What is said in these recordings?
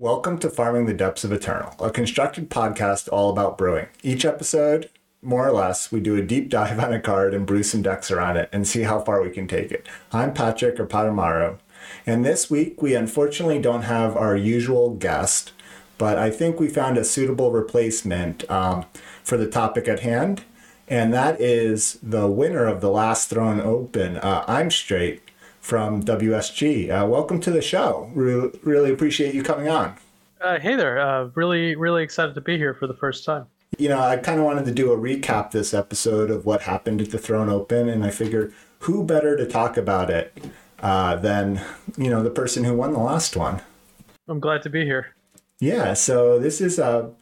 Welcome to Farming the Depths of Eternal, a constructed podcast all about brewing. Each episode, more or less, we do a deep dive on a card and brew some decks around it and see how far we can take it. I'm Patrick or Patamaro, and this week we unfortunately don't have our usual guest, but I think we found a suitable replacement um, for the topic at hand, and that is the winner of the last Throne Open. Uh, I'm straight from WSG. Uh, welcome to the show. Re- really appreciate you coming on. Uh, hey there. Uh, really, really excited to be here for the first time. You know, I kind of wanted to do a recap this episode of what happened at the Throne Open, and I figured who better to talk about it uh, than, you know, the person who won the last one. I'm glad to be here. Yeah, so this is a,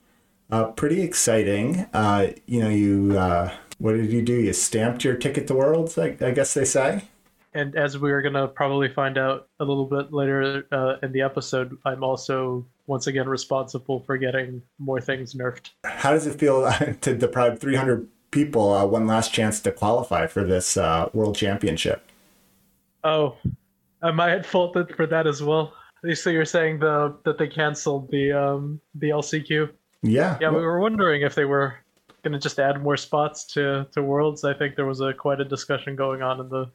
a pretty exciting. Uh, you know, you, uh, what did you do? You stamped your ticket to Worlds, I, I guess they say? And as we're gonna probably find out a little bit later uh, in the episode, I'm also once again responsible for getting more things nerfed. How does it feel to deprive 300 people uh, one last chance to qualify for this uh, world championship? Oh, am I at fault for that as well? So you're saying the that they canceled the um, the LCQ? Yeah. Yeah, we were wondering if they were going to just add more spots to to worlds. I think there was a quite a discussion going on in the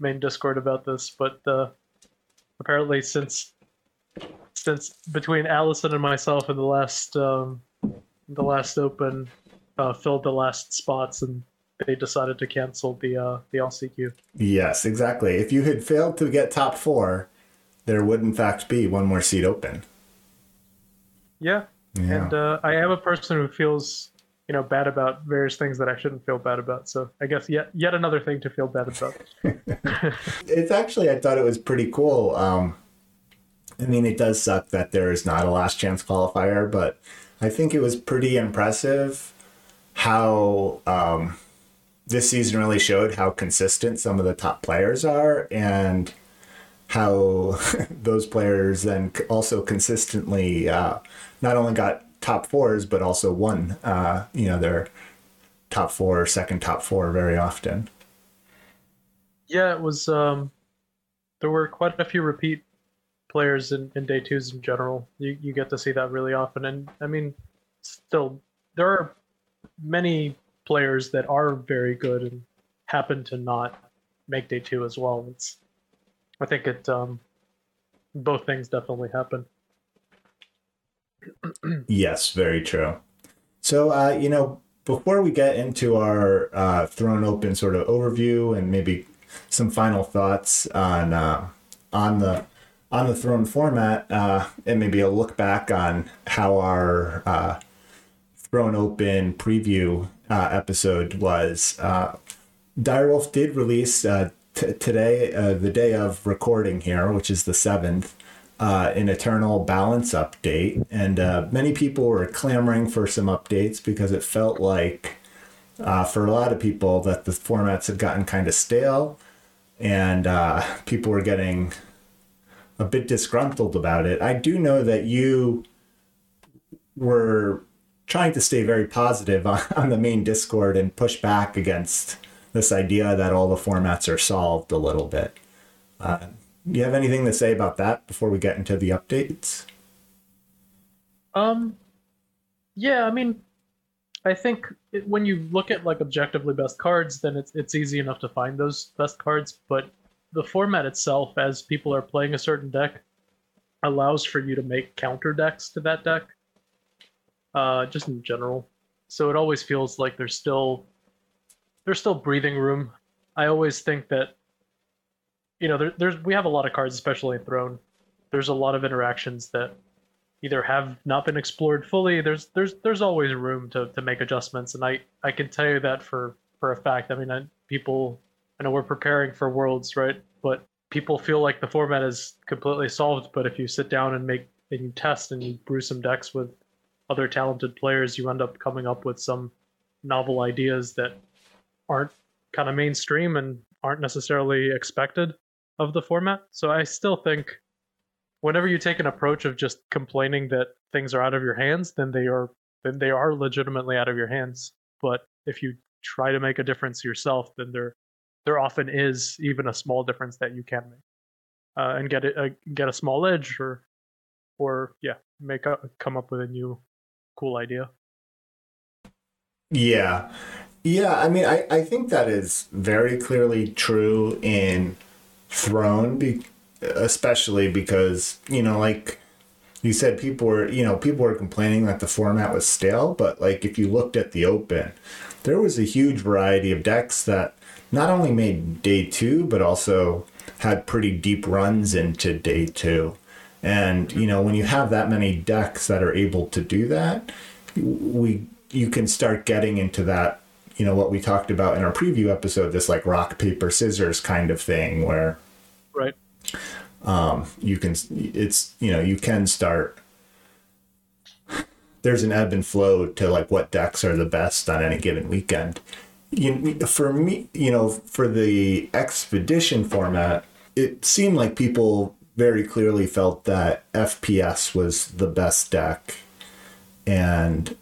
main Discord about this, but uh, apparently since since between Allison and myself in the last um, the last open uh, filled the last spots and they decided to cancel the uh, the LCQ. Yes, exactly. If you had failed to get top four, there would in fact be one more seat open. Yeah, yeah. and uh, I am a person who feels you know bad about various things that I shouldn't feel bad about. So I guess yet yet another thing to feel bad about. it's actually I thought it was pretty cool. Um, I mean, it does suck that there is not a last chance qualifier, but I think it was pretty impressive how um, this season really showed how consistent some of the top players are and how those players then also consistently uh, not only got top fours, but also won, uh, you know, their top four, second top four very often. Yeah, it was. Um, there were quite a few repeat players in, in day twos in general. You you get to see that really often, and I mean, still there are many players that are very good and happen to not make day two as well. It's I think it um, both things definitely happen yes, very true. So, uh, you know, before we get into our uh, Throne Open sort of overview and maybe some final thoughts on uh, on the on the Throne format, uh, and maybe a look back on how our uh, Throne Open preview uh, episode was. Uh, Direwolf did release uh, t- today, uh, the day of recording here, which is the seventh uh, an Eternal Balance update, and uh, many people were clamoring for some updates because it felt like, uh, for a lot of people, that the formats had gotten kind of stale, and uh, people were getting a bit disgruntled about it. I do know that you were trying to stay very positive on, on the main Discord and push back against this idea that all the formats are solved a little bit. Uh, you have anything to say about that before we get into the updates? Um, yeah, I mean, I think it, when you look at like objectively best cards, then it's it's easy enough to find those best cards. But the format itself, as people are playing a certain deck, allows for you to make counter decks to that deck. Uh, just in general, so it always feels like there's still there's still breathing room. I always think that you know, there, there's we have a lot of cards, especially in Throne. There's a lot of interactions that either have not been explored fully. There's there's there's always room to, to make adjustments, and I I can tell you that for for a fact. I mean, I, people, I know we're preparing for Worlds, right? But people feel like the format is completely solved. But if you sit down and make and you test and you brew some decks with other talented players, you end up coming up with some novel ideas that aren't kind of mainstream and aren't necessarily expected of the format. So I still think whenever you take an approach of just complaining that things are out of your hands, then they are then they are legitimately out of your hands. But if you try to make a difference yourself, then there there often is even a small difference that you can make, uh, and get it uh, get a small edge or or yeah, make up come up with a new cool idea. Yeah. Yeah, I mean I, I think that is very clearly true in Throne be, especially because, you know, like you said people were you know, people were complaining that the format was stale, but like if you looked at the open, there was a huge variety of decks that not only made day two, but also had pretty deep runs into day two. And you know, when you have that many decks that are able to do that, we you can start getting into that, you know, what we talked about in our preview episode, this like rock paper scissors kind of thing where right um you can it's you know, you can start there's an ebb and flow to like what decks are the best on any given weekend. You, for me, you know, for the expedition format, it seemed like people very clearly felt that FPS was the best deck, and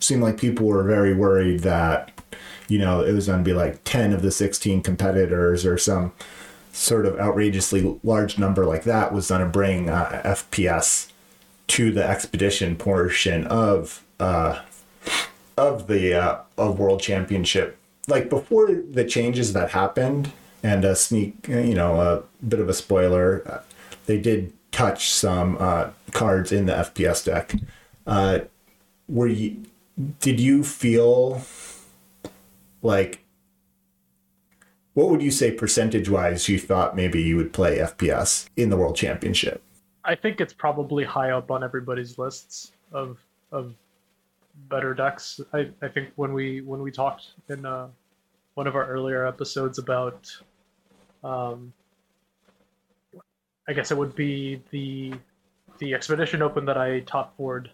seemed like people were very worried that you know it was going to be like 10 of the 16 competitors or some sort of outrageously large number like that was going to bring uh, FPS to the expedition portion of uh, of the uh, of World Championship. Like before the changes that happened, and a sneak, you know, a bit of a spoiler, uh, they did touch some uh, cards in the FPS deck. Uh, were you? Did you feel like? What would you say percentage wise you thought maybe you would play FPS in the World Championship? I think it's probably high up on everybody's lists of of better decks. I, I think when we when we talked in uh, one of our earlier episodes about, um, I guess it would be the the expedition open that I top board,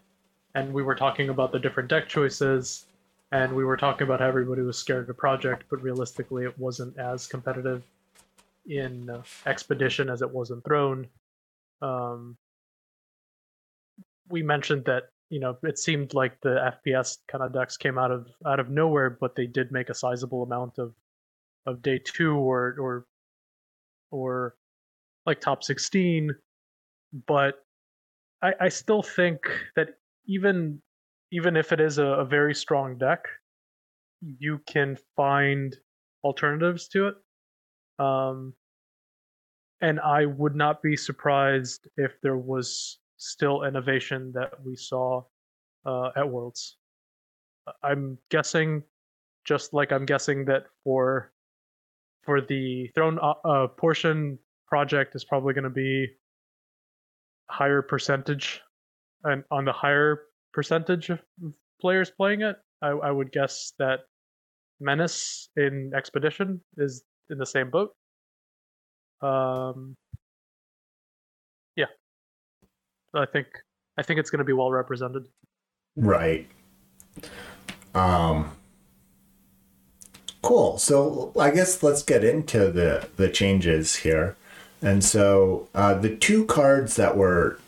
and we were talking about the different deck choices, and we were talking about how everybody was scared of the project, but realistically, it wasn't as competitive in uh, expedition as it was in throne um, we mentioned that you know it seemed like the FPS kind of decks came out of out of nowhere, but they did make a sizable amount of of day two or or or like top sixteen. But I, I still think that even even if it is a, a very strong deck, you can find alternatives to it. Um, and I would not be surprised if there was still innovation that we saw uh, at Worlds. I'm guessing, just like I'm guessing that for for the Throne uh, uh portion project is probably going to be higher percentage, and on the higher percentage of players playing it, I, I would guess that Menace in Expedition is in the same boat. Um, yeah, I think I think it's going to be well represented. Right. Um. Cool. So I guess let's get into the the changes here. And so uh, the two cards that were,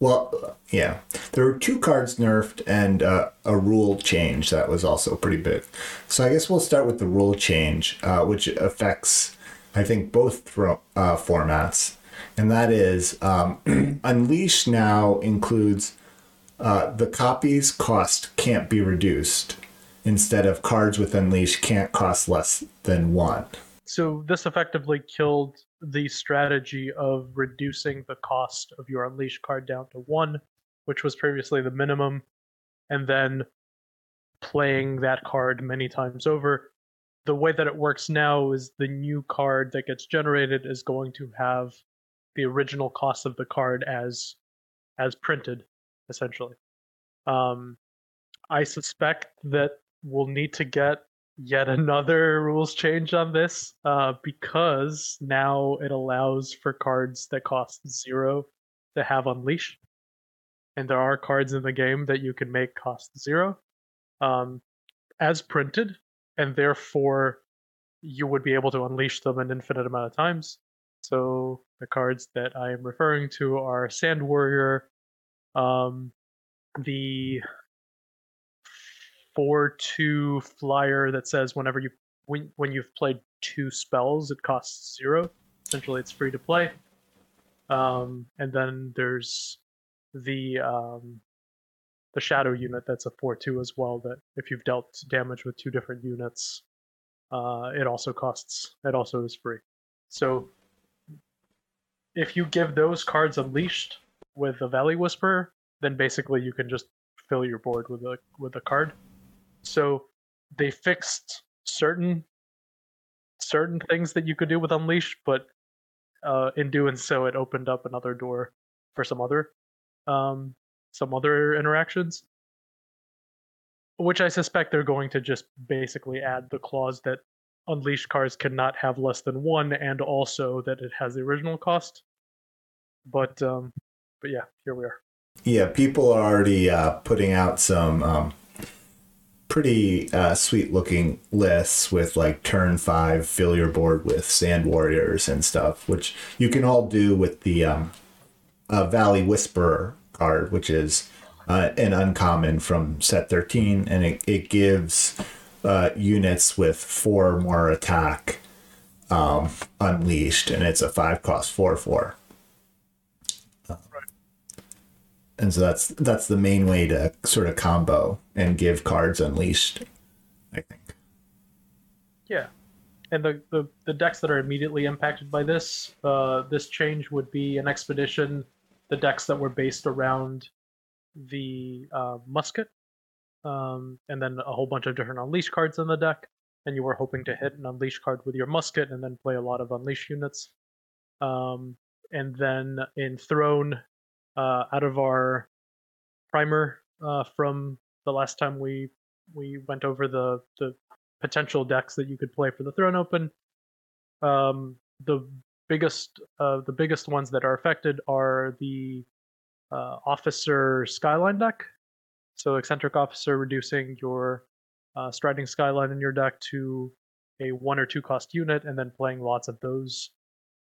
well, yeah, there were two cards nerfed and uh, a rule change that was also pretty big. So I guess we'll start with the rule change, uh, which affects I think both uh, formats, and that is um, Unleash now includes uh, the copies cost can't be reduced instead of cards with Unleash can't cost less than one. So this effectively killed the strategy of reducing the cost of your Unleash card down to one, which was previously the minimum, and then playing that card many times over. The way that it works now is the new card that gets generated is going to have the original cost of the card as as printed essentially. Um, i suspect that we'll need to get yet another rules change on this uh, because now it allows for cards that cost zero to have unleash and there are cards in the game that you can make cost zero um, as printed and therefore you would be able to unleash them an infinite amount of times. So the cards that I am referring to are Sand Warrior, um, the four-two flyer that says whenever you when when you've played two spells, it costs zero. Essentially, it's free to play. Um, and then there's the um, the shadow unit that's a four two as well. That if you've dealt damage with two different units, uh, it also costs. It also is free. So if you give those cards unleashed with the Valley Whisperer, then basically you can just fill your board with a with a card. So they fixed certain certain things that you could do with Unleash, but uh, in doing so, it opened up another door for some other um, some other interactions, which I suspect they're going to just basically add the clause that Unleash cards cannot have less than one, and also that it has the original cost. But um, but yeah, here we are. Yeah, people are already uh, putting out some um, pretty uh, sweet looking lists with like turn five fill your board with sand warriors and stuff, which you can all do with the um, uh, Valley Whisperer card, which is uh, an uncommon from set 13, and it, it gives uh, units with four more attack um, unleashed, and it's a five cost four four. And so that's that's the main way to sort of combo and give cards unleashed i think. Yeah. And the, the, the decks that are immediately impacted by this uh, this change would be an expedition the decks that were based around the uh, musket um, and then a whole bunch of different unleash cards in the deck. And you were hoping to hit an unleash card with your musket and then play a lot of unleash units. Um, and then in throne uh, out of our primer uh, from the last time we we went over the the potential decks that you could play for the Throne Open. Um, the biggest uh, the biggest ones that are affected are the uh, Officer Skyline deck. So eccentric officer reducing your uh, striding skyline in your deck to a one or two cost unit, and then playing lots of those.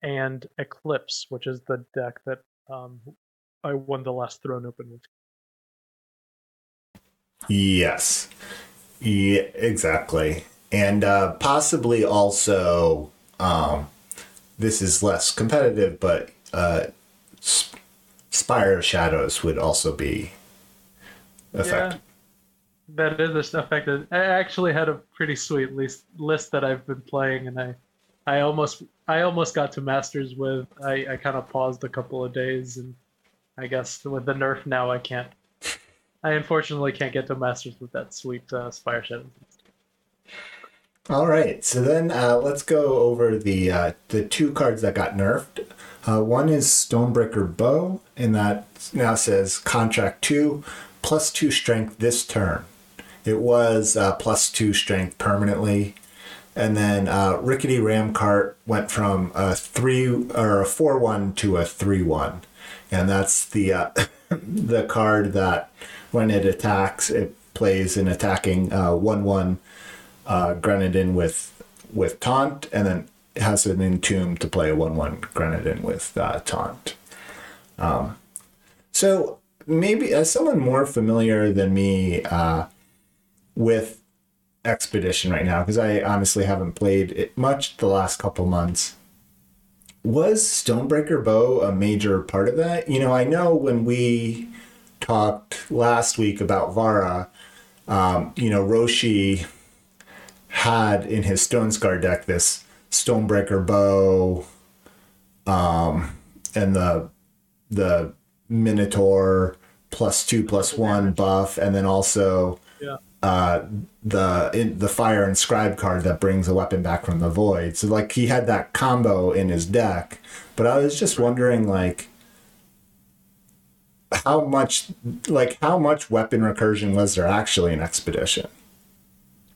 And Eclipse, which is the deck that um, I won the last throne open with. Yes. Yeah, exactly. And uh, possibly also, um, this is less competitive, but uh, Spire of Shadows would also be affected. Yeah, that is affected. I actually had a pretty sweet list list that I've been playing, and I, I almost, I almost got to Masters with. I, I kind of paused a couple of days and I guess with the nerf now, I can't. I unfortunately can't get to masters with that sweet uh, Spire Shadow. All right, so then uh, let's go over the uh, the two cards that got nerfed. Uh, one is Stonebreaker Bow, and that now says contract two plus two strength this turn. It was uh, plus two strength permanently, and then uh, Rickety Ram Cart went from a three or a four one to a three one and that's the uh, the card that when it attacks, it plays an attacking uh, one one uh, Grenadin with with taunt, and then has an entomb to play a one one Grenadin with uh, taunt. Um, so maybe as someone more familiar than me uh, with Expedition right now, because I honestly haven't played it much the last couple months was Stonebreaker Bow a major part of that? You know, I know when we talked last week about Vara, um, you know, Roshi had in his Stonescar deck this Stonebreaker Bow, um, and the the Minotaur plus two plus one buff, and then also uh, the in, the fire inscribed card that brings a weapon back from the void. So like he had that combo in his deck, but I was just wondering like how much like how much weapon recursion was there actually in expedition?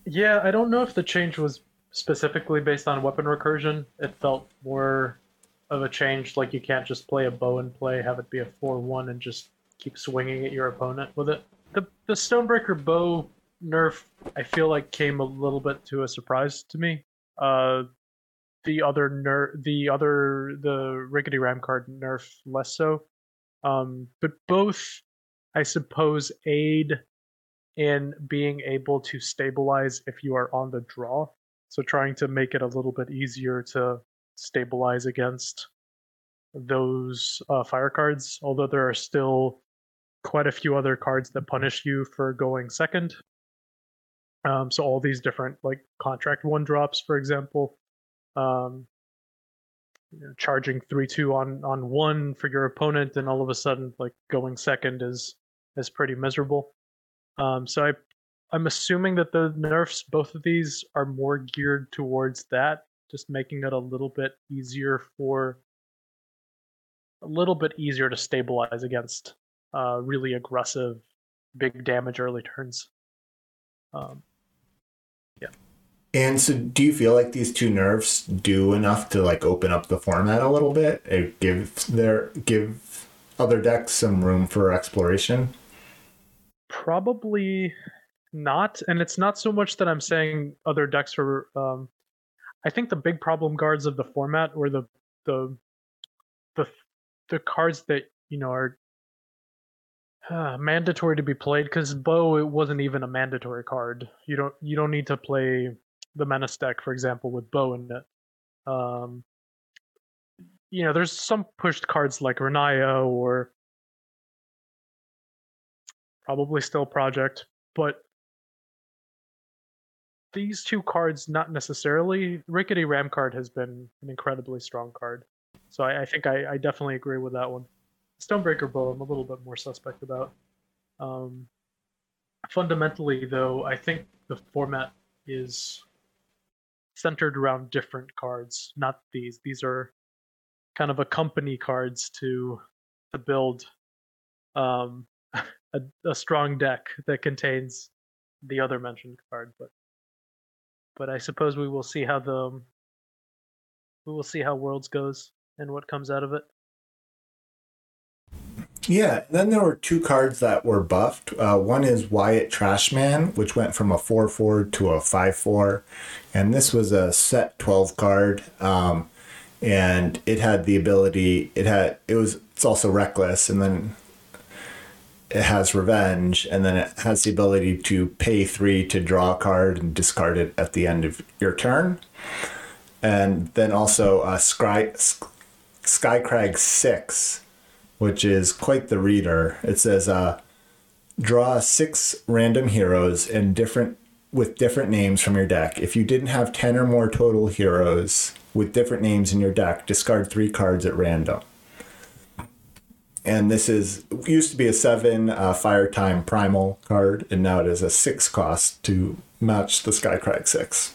Yeah, I don't know if the change was specifically based on weapon recursion. It felt more of a change like you can't just play a bow and play have it be a 4-1 and just keep swinging at your opponent with it. The the Stonebreaker bow nerf I feel like came a little bit to a surprise to me. Uh, the other nerf, the other the rickety ram card nerf less so. Um, but both, I suppose, aid in being able to stabilize if you are on the draw. So trying to make it a little bit easier to stabilize against those uh, fire cards. Although there are still quite a few other cards that punish you for going second. Um, so all these different like contract one drops, for example, um, you know, charging three two on on one for your opponent, and all of a sudden like going second is is pretty miserable. Um, so I I'm assuming that the nerfs both of these are more geared towards that, just making it a little bit easier for a little bit easier to stabilize against uh, really aggressive, big damage early turns. Um. And so, do you feel like these two nerfs do enough to like open up the format a little bit? It give their give other decks some room for exploration. Probably not, and it's not so much that I'm saying other decks are. Um, I think the big problem guards of the format, or the the the the cards that you know are uh, mandatory to be played because Bo it wasn't even a mandatory card. You don't you don't need to play the Menace deck, for example, with Bo in it. Um, you know, there's some pushed cards like Renaya or probably still Project, but these two cards not necessarily. Rickety Ram card has been an incredibly strong card, so I, I think I, I definitely agree with that one. Stonebreaker Bow, I'm a little bit more suspect about. Um, fundamentally, though, I think the format is centered around different cards, not these. These are kind of accompany cards to to build um, a, a strong deck that contains the other mentioned card. But but I suppose we will see how the we will see how Worlds goes and what comes out of it. Yeah, then there were two cards that were buffed. Uh, one is Wyatt Trashman, which went from a 4 4 to a 5 4. And this was a set 12 card. Um, and it had the ability, it had, it was, it's also reckless. And then it has revenge. And then it has the ability to pay three to draw a card and discard it at the end of your turn. And then also uh, Sky, Skycrag 6 which is quite the reader. It says, uh, draw six random heroes and different with different names from your deck. If you didn't have 10 or more total heroes with different names in your deck, discard three cards at random. And this is used to be a seven uh, fire time primal card, and now it is a six cost to match the Skycrag six.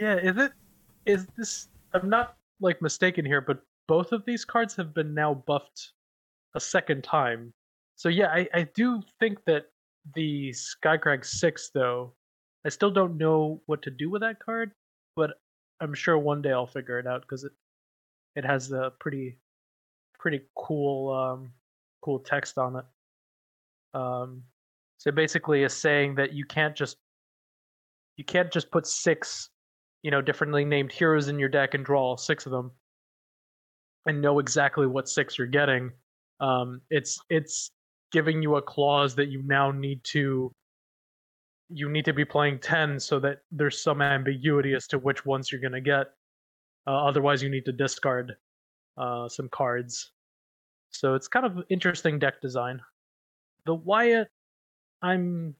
Yeah, is it? Is this? I'm not like mistaken here, but both of these cards have been now buffed a second time. So yeah, I, I do think that the Skycrag 6 though, I still don't know what to do with that card, but I'm sure one day I'll figure it out because it it has a pretty pretty cool um cool text on it. Um so basically is saying that you can't just you can't just put six, you know, differently named heroes in your deck and draw all six of them and know exactly what six you're getting. Um, it's it's giving you a clause that you now need to you need to be playing 10 so that there's some ambiguity as to which ones you're going to get. Uh, otherwise you need to discard uh, some cards. So it's kind of interesting deck design. The wyatt i'm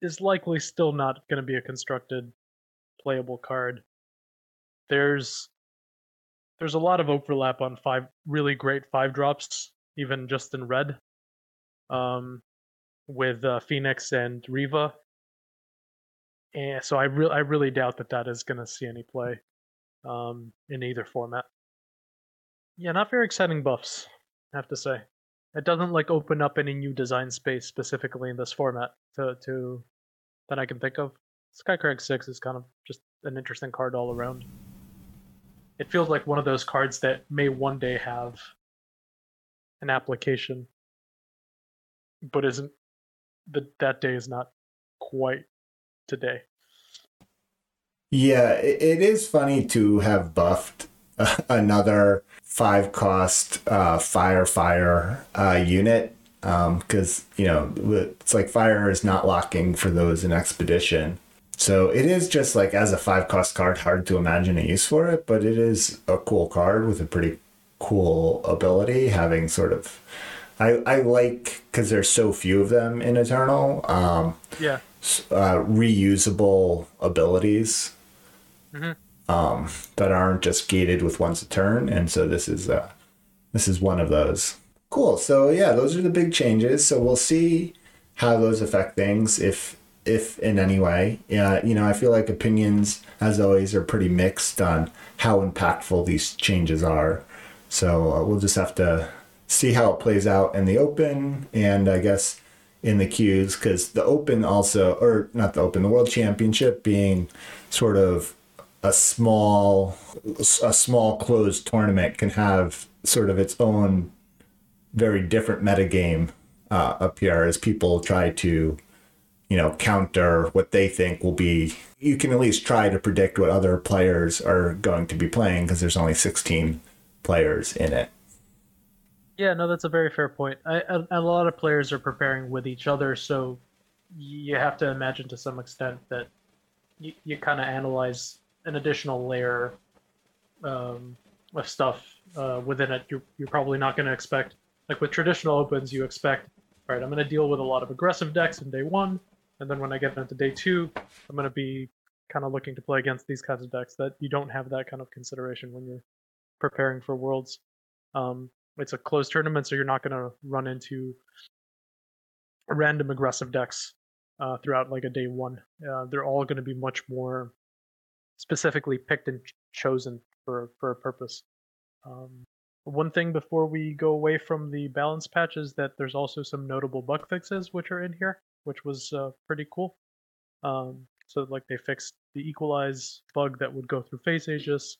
is likely still not going to be a constructed playable card. There's there's a lot of overlap on five really great five drops, even just in red, um, with uh, Phoenix and Riva. And so I really I really doubt that that is going to see any play um, in either format. Yeah, not very exciting buffs, I have to say. It doesn't like open up any new design space specifically in this format to to that I can think of. Skycrag Six is kind of just an interesting card all around it feels like one of those cards that may one day have an application, but isn't that that day is not quite today. Yeah, it is funny to have buffed another five cost uh, fire fire uh, unit because um, you know it's like fire is not locking for those in expedition so it is just like as a five cost card, hard to imagine a use for it, but it is a cool card with a pretty cool ability, having sort of I I like because there's so few of them in Eternal. Um, Yeah. uh, reusable abilities Mhm. um, that aren't just gated with once a turn, and so this is uh, this is one of those. Cool. So yeah, those are the big changes. So we'll see how those affect things, if if in any way. Yeah, you know, I feel like opinions, as always, are pretty mixed on how impactful these changes are. So uh, we'll just have to see how it plays out in the open, and I guess in the queues, because the open also, or not the open, the world championship being sort of a small a small closed tournament can have sort of its own very different metagame uh, up here as people try to you know counter what they think will be you can at least try to predict what other players are going to be playing because there's only 16 players in it Yeah, no, that's a very fair point. I, a, a lot of players are preparing with each other, so you have to imagine to some extent that you, you kind of analyze an additional layer um, of stuff uh, within it. You're, you're probably not going to expect, like with traditional opens, you expect, all right, I'm going to deal with a lot of aggressive decks in day one, and then when I get into day two, I'm going to be kind of looking to play against these kinds of decks that you don't have that kind of consideration when you're preparing for worlds. Um, it's a closed tournament, so you're not going to run into random aggressive decks uh, throughout like a day one. Uh, they're all going to be much more specifically picked and ch- chosen for for a purpose. Um, one thing before we go away from the balance patch is that there's also some notable bug fixes which are in here, which was uh, pretty cool. Um, so like they fixed the equalize bug that would go through face aegis.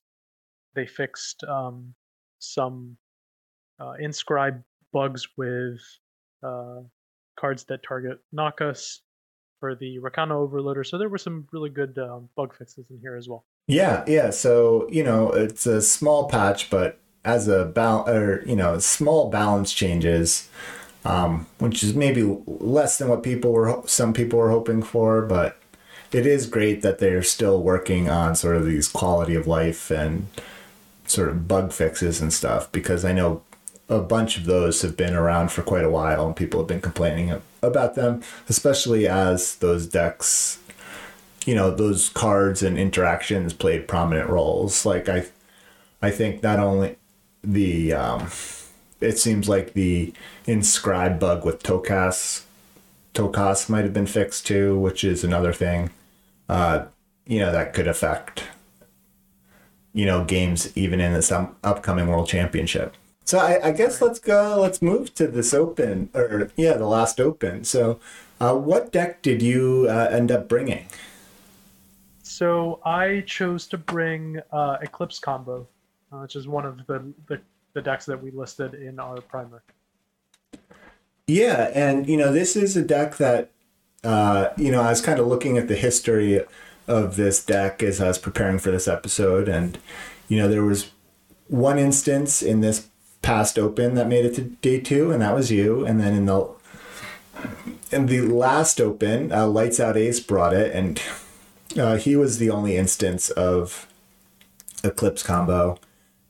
They fixed um, some uh, inscribe bugs with uh, cards that target Nakas for the Rakano overloader. So there were some really good um, bug fixes in here as well. Yeah, yeah. So you know, it's a small patch, but as a bal or you know, small balance changes, um, which is maybe less than what people were, some people were hoping for, but it is great that they're still working on sort of these quality of life and sort of bug fixes and stuff because I know a bunch of those have been around for quite a while and people have been complaining about them, especially as those decks you know those cards and interactions played prominent roles. Like i i think not only the um it seems like the inscribe bug with tokas tokas might have been fixed too which is another thing. Uh you know that could affect you know games even in this upcoming world championship. So I, I guess let's go let's move to this open or yeah the last open. So uh, what deck did you uh, end up bringing? So I chose to bring uh, Eclipse Combo, uh, which is one of the, the the decks that we listed in our primer. Yeah, and you know, this is a deck that uh, you know, I was kind of looking at the history of this deck as I was preparing for this episode, and you know, there was one instance in this past open that made it to day two, and that was you, and then in the in the last open, uh, Lights Out Ace brought it, and uh, he was the only instance of Eclipse combo.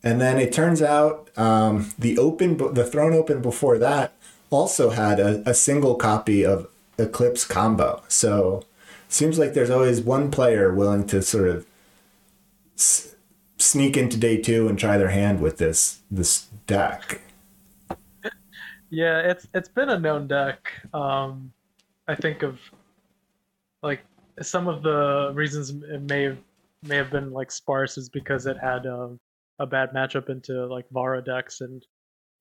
And then it turns out um, the open, the throne open before that also had a, a single copy of Eclipse combo. So seems like there's always one player willing to sort of s- sneak into day two and try their hand with this this deck. Yeah, it's it's been a known deck. Um, I think of like some of the reasons it may have may have been like sparse is because it had um, a bad matchup into like Vara decks, and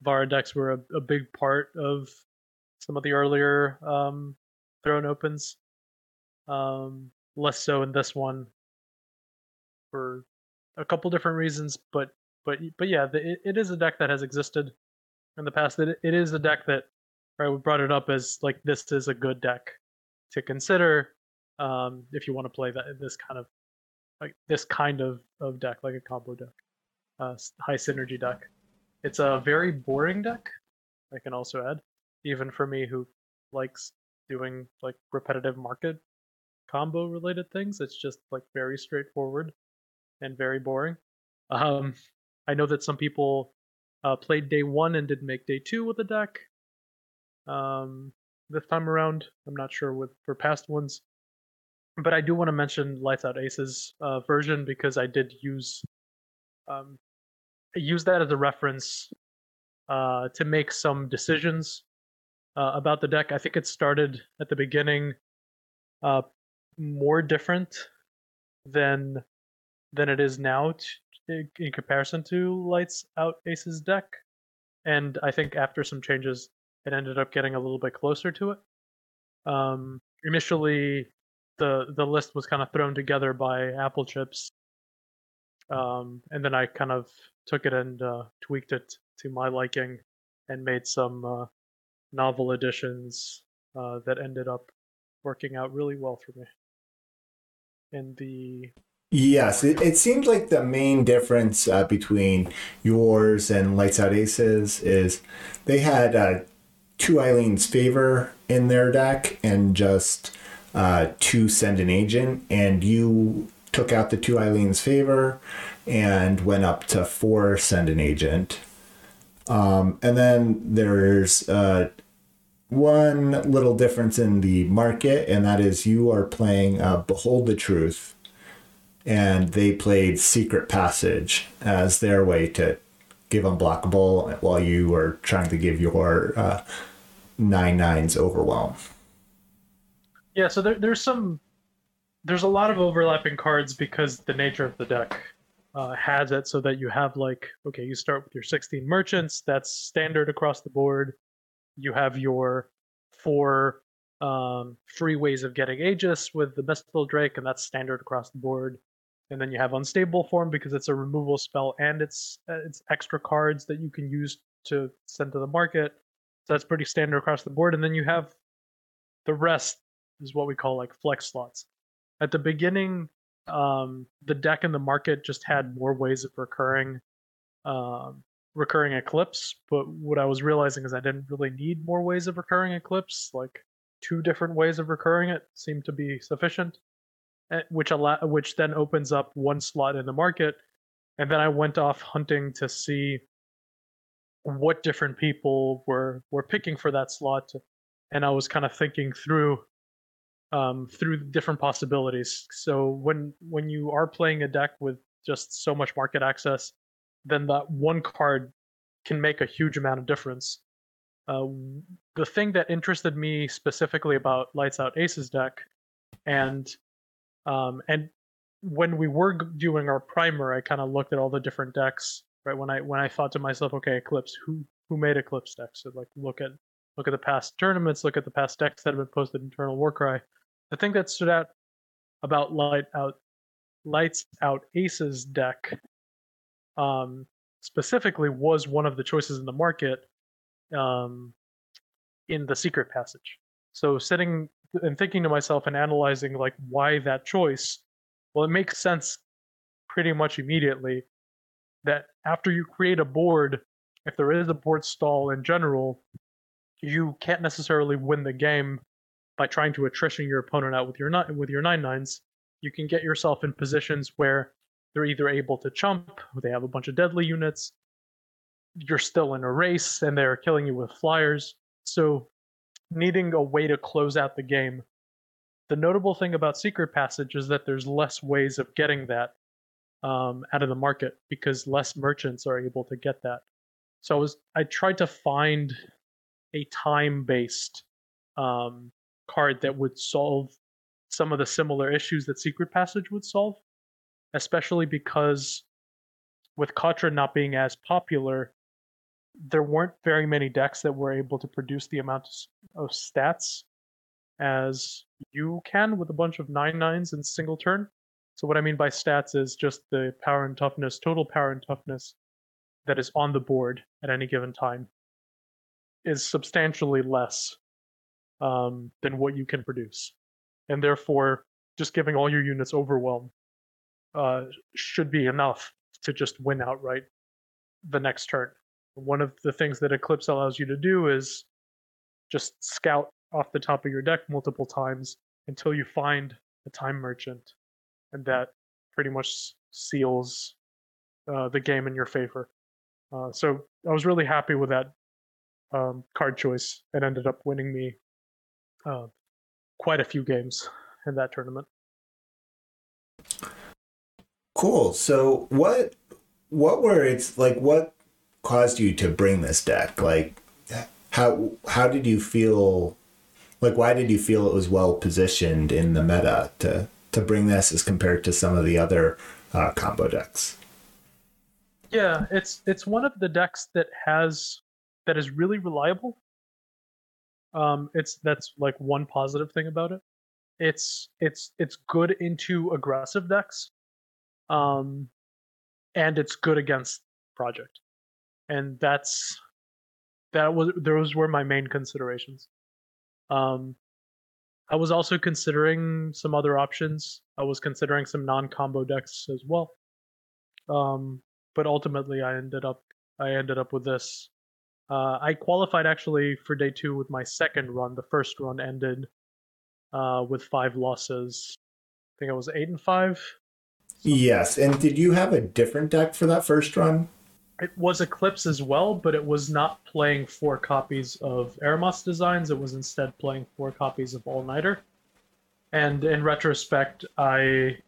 Vara decks were a, a big part of some of the earlier um, throne opens. Um, less so in this one for a couple different reasons, but but but yeah, the, it, it is a deck that has existed in the past. It, it is a deck that right we brought it up as like this is a good deck to consider um, if you want to play that this kind of like this kind of, of deck like a combo deck, uh, high synergy deck. It's a very boring deck. I can also add, even for me who likes doing like repetitive market combo related things. It's just like very straightforward and very boring. Um, I know that some people uh, played day one and didn't make day two with the deck. um, this time around. I'm not sure with for past ones, but I do want to mention Lights Out Aces uh, version because I did use um, use that as a reference uh, to make some decisions uh, about the deck. I think it started at the beginning uh, more different than than it is now t- in comparison to Lights Out Aces deck, and I think after some changes, it ended up getting a little bit closer to it. Um, initially, the the list was kind of thrown together by Apple Chips, um, and then I kind of took it and uh, tweaked it to my liking, and made some uh, novel additions uh, that ended up working out really well for me. And the Yes, it, it seems like the main difference uh, between yours and Lights Out Aces is they had uh, two Eilyn's Favor in their deck and just uh, two Send an Agent, and you took out the two Eilyn's Favor and went up to four Send an Agent. Um, and then there's uh, one little difference in the market, and that is you are playing uh, Behold the Truth, and they played Secret Passage as their way to give unblockable while you were trying to give your uh, nine nines overwhelm. Yeah, so there, there's some, there's a lot of overlapping cards because the nature of the deck uh, has it so that you have like, okay, you start with your 16 merchants, that's standard across the board. You have your four um, free ways of getting Aegis with the Mistveil Drake, and that's standard across the board. And then you have unstable form because it's a removal spell and it's uh, it's extra cards that you can use to send to the market. So that's pretty standard across the board. And then you have the rest is what we call like flex slots. At the beginning, um, the deck and the market just had more ways of recurring um, recurring eclipse. But what I was realizing is I didn't really need more ways of recurring eclipse. Like two different ways of recurring it seemed to be sufficient, eh, which allow which then opens up one slot in the market. And then I went off hunting to see what different people were were picking for that slot, and I was kind of thinking through um, through different possibilities. So when when you are playing a deck with just so much market access, then that one card can make a huge amount of difference. Uh, the thing that interested me specifically about Lights Out Aces deck, and um, and when we were doing our primer, I kind of looked at all the different decks right when i when i thought to myself okay eclipse who who made eclipse decks so like look at look at the past tournaments look at the past decks that have been posted in eternal warcry the thing that stood out about light out lights out aces deck um specifically was one of the choices in the market um in the secret passage. So sitting and thinking to myself and analyzing like why that choice well it makes sense pretty much immediately that after you create a board, if there is a board stall in general, you can't necessarily win the game by trying to attrition your opponent out with your with your nine nines. You can get yourself in positions where they're either able to chump, they have a bunch of deadly units, you're still in a race, and they're killing you with flyers. So, needing a way to close out the game. The notable thing about Secret Passage is that there's less ways of getting that um, out of the market because less merchants are able to get that. So I was I tried to find a time based um, card that would solve some of the similar issues that Secret Passage would solve, especially because with Katra not being as popular, there weren't very many decks that were able to produce the amount of stats as you can with a bunch of nine nines in single turn. So what I mean by stats is just the power and toughness, total power and toughness that is on the board at any given time is substantially less um, than what you can produce. And therefore, just giving all your units overwhelm uh, should be enough to just win outright the next turn. One of the things that Eclipse allows you to do is just scout off the top of your deck multiple times until you find a time merchant and that pretty much seals uh, the game in your favor. Uh, so I was really happy with that um, card choice and ended up winning me uh, quite a few games in that tournament. Cool. So what what were its like what caused you to bring this deck? Like how how did you feel like why did you feel it was well positioned in the meta to to bring this as compared to some of the other uh, combo decks? Yeah, it's it's one of the decks that has that is really reliable. Um, it's that's like one positive thing about it. It's it's it's good into aggressive decks, um, and it's good against project, and that's that was those were my main considerations. Um, I was also considering some other options. I was considering some non-combo decks as well. Um, but ultimately, I ended up I ended up with this. Uh, I qualified actually for day two with my second run. The first run ended uh, with five losses. I think I was eight and five. Yes, and did you have a different deck for that first run? It was Eclipse as well, but it was not playing four copies of Aeromoth's designs. It was instead playing four copies of All Nighter. And in retrospect, I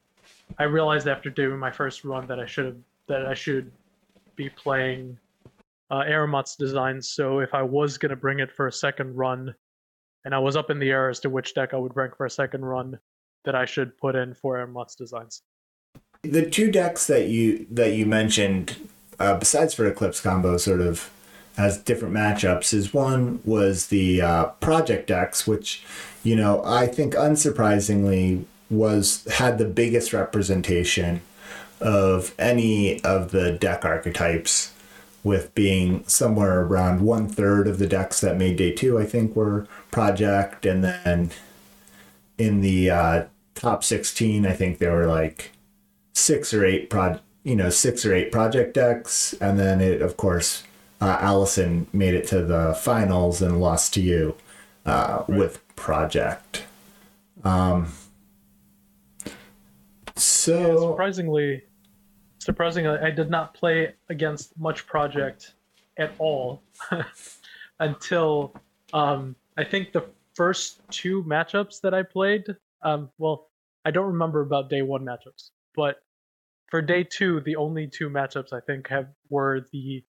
I realized after doing my first run that I should have that I should be playing uh, designs. So if I was gonna bring it for a second run, and I was up in the air as to which deck I would rank for a second run, that I should put in for Aeromoth's designs. The two decks that you that you mentioned, uh, besides for Eclipse combo, sort of has different matchups. Is one was the uh, Project decks, which you know I think unsurprisingly was had the biggest representation of any of the deck archetypes, with being somewhere around one third of the decks that made day two, I think, were Project, and then in the uh, top 16, I think there were like six or eight prod, you know, six or eight project decks, and then it, of course, uh, Allison made it to the finals and lost to you uh, right. with Project. Um, so yeah, surprisingly, surprisingly, I did not play against much Project at all until um, I think the first two matchups that I played. Um, well, I don't remember about day one matchups, but for day two, the only two matchups I think have were the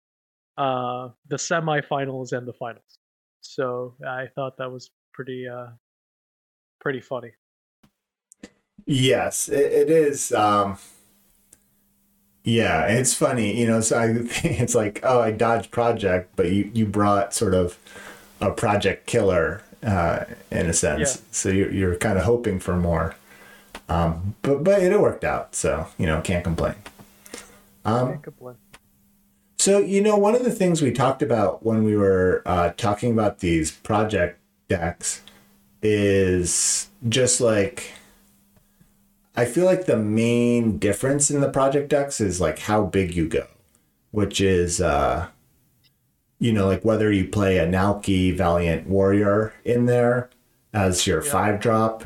uh, the semifinals and the finals. So I thought that was pretty uh, pretty funny. Yes, it, it is. Um, yeah, it's funny, you know. So I, it's like, oh, I dodged project, but you you brought sort of a project killer uh, in a sense. Yeah. So you're you're kind of hoping for more. Um, but but it worked out, so you know can't complain. Um, can't complain. So you know one of the things we talked about when we were uh, talking about these project decks is just like I feel like the main difference in the project decks is like how big you go, which is uh, you know like whether you play a Nalki Valiant Warrior in there as your yeah. five drop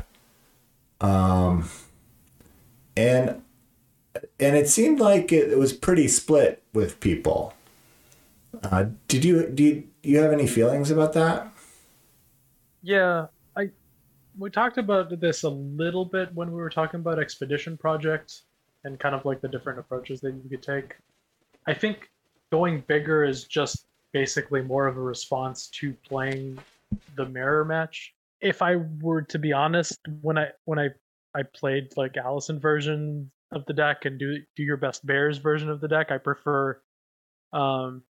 um, and and it seemed like it, it was pretty split with people. Uh, did you do you, do you have any feelings about that? Yeah, we talked about this a little bit when we were talking about Expedition Project and kind of like the different approaches that you could take. I think going bigger is just basically more of a response to playing the mirror match if I were to be honest, when I when I I played like Allison version of the deck and do do your best bears version of the deck, I prefer um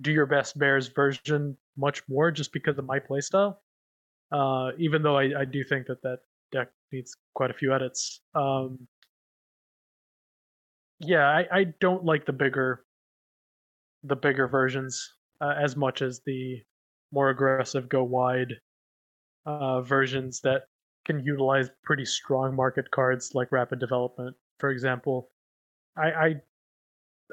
do your best bears version much more just because of my playstyle. Uh, even though I, I do think that that deck needs quite a few edits. Um, yeah, I, I don't like the bigger the bigger versions uh, as much as the more aggressive go wide uh, versions that can utilize pretty strong market cards like rapid development, for example. I, I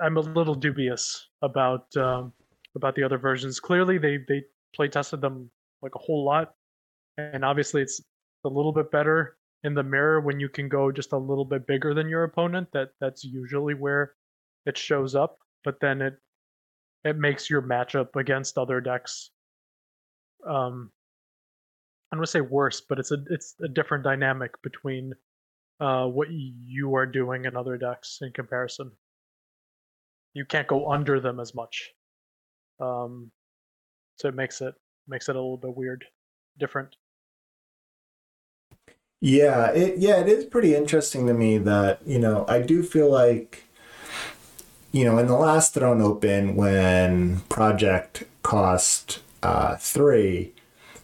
I'm a little dubious about um, about the other versions. Clearly, they they play tested them like a whole lot, and obviously it's a little bit better in the mirror when you can go just a little bit bigger than your opponent. That that's usually where it shows up, but then it it makes your matchup against other decks um, I don't want to say worse, but it's a it's a different dynamic between uh, what you are doing and other decks in comparison. You can't go under them as much, um, so it makes it makes it a little bit weird, different. Yeah, it yeah, it is pretty interesting to me that, you know, I do feel like you know, in the last Throne Open when Project cost uh, three,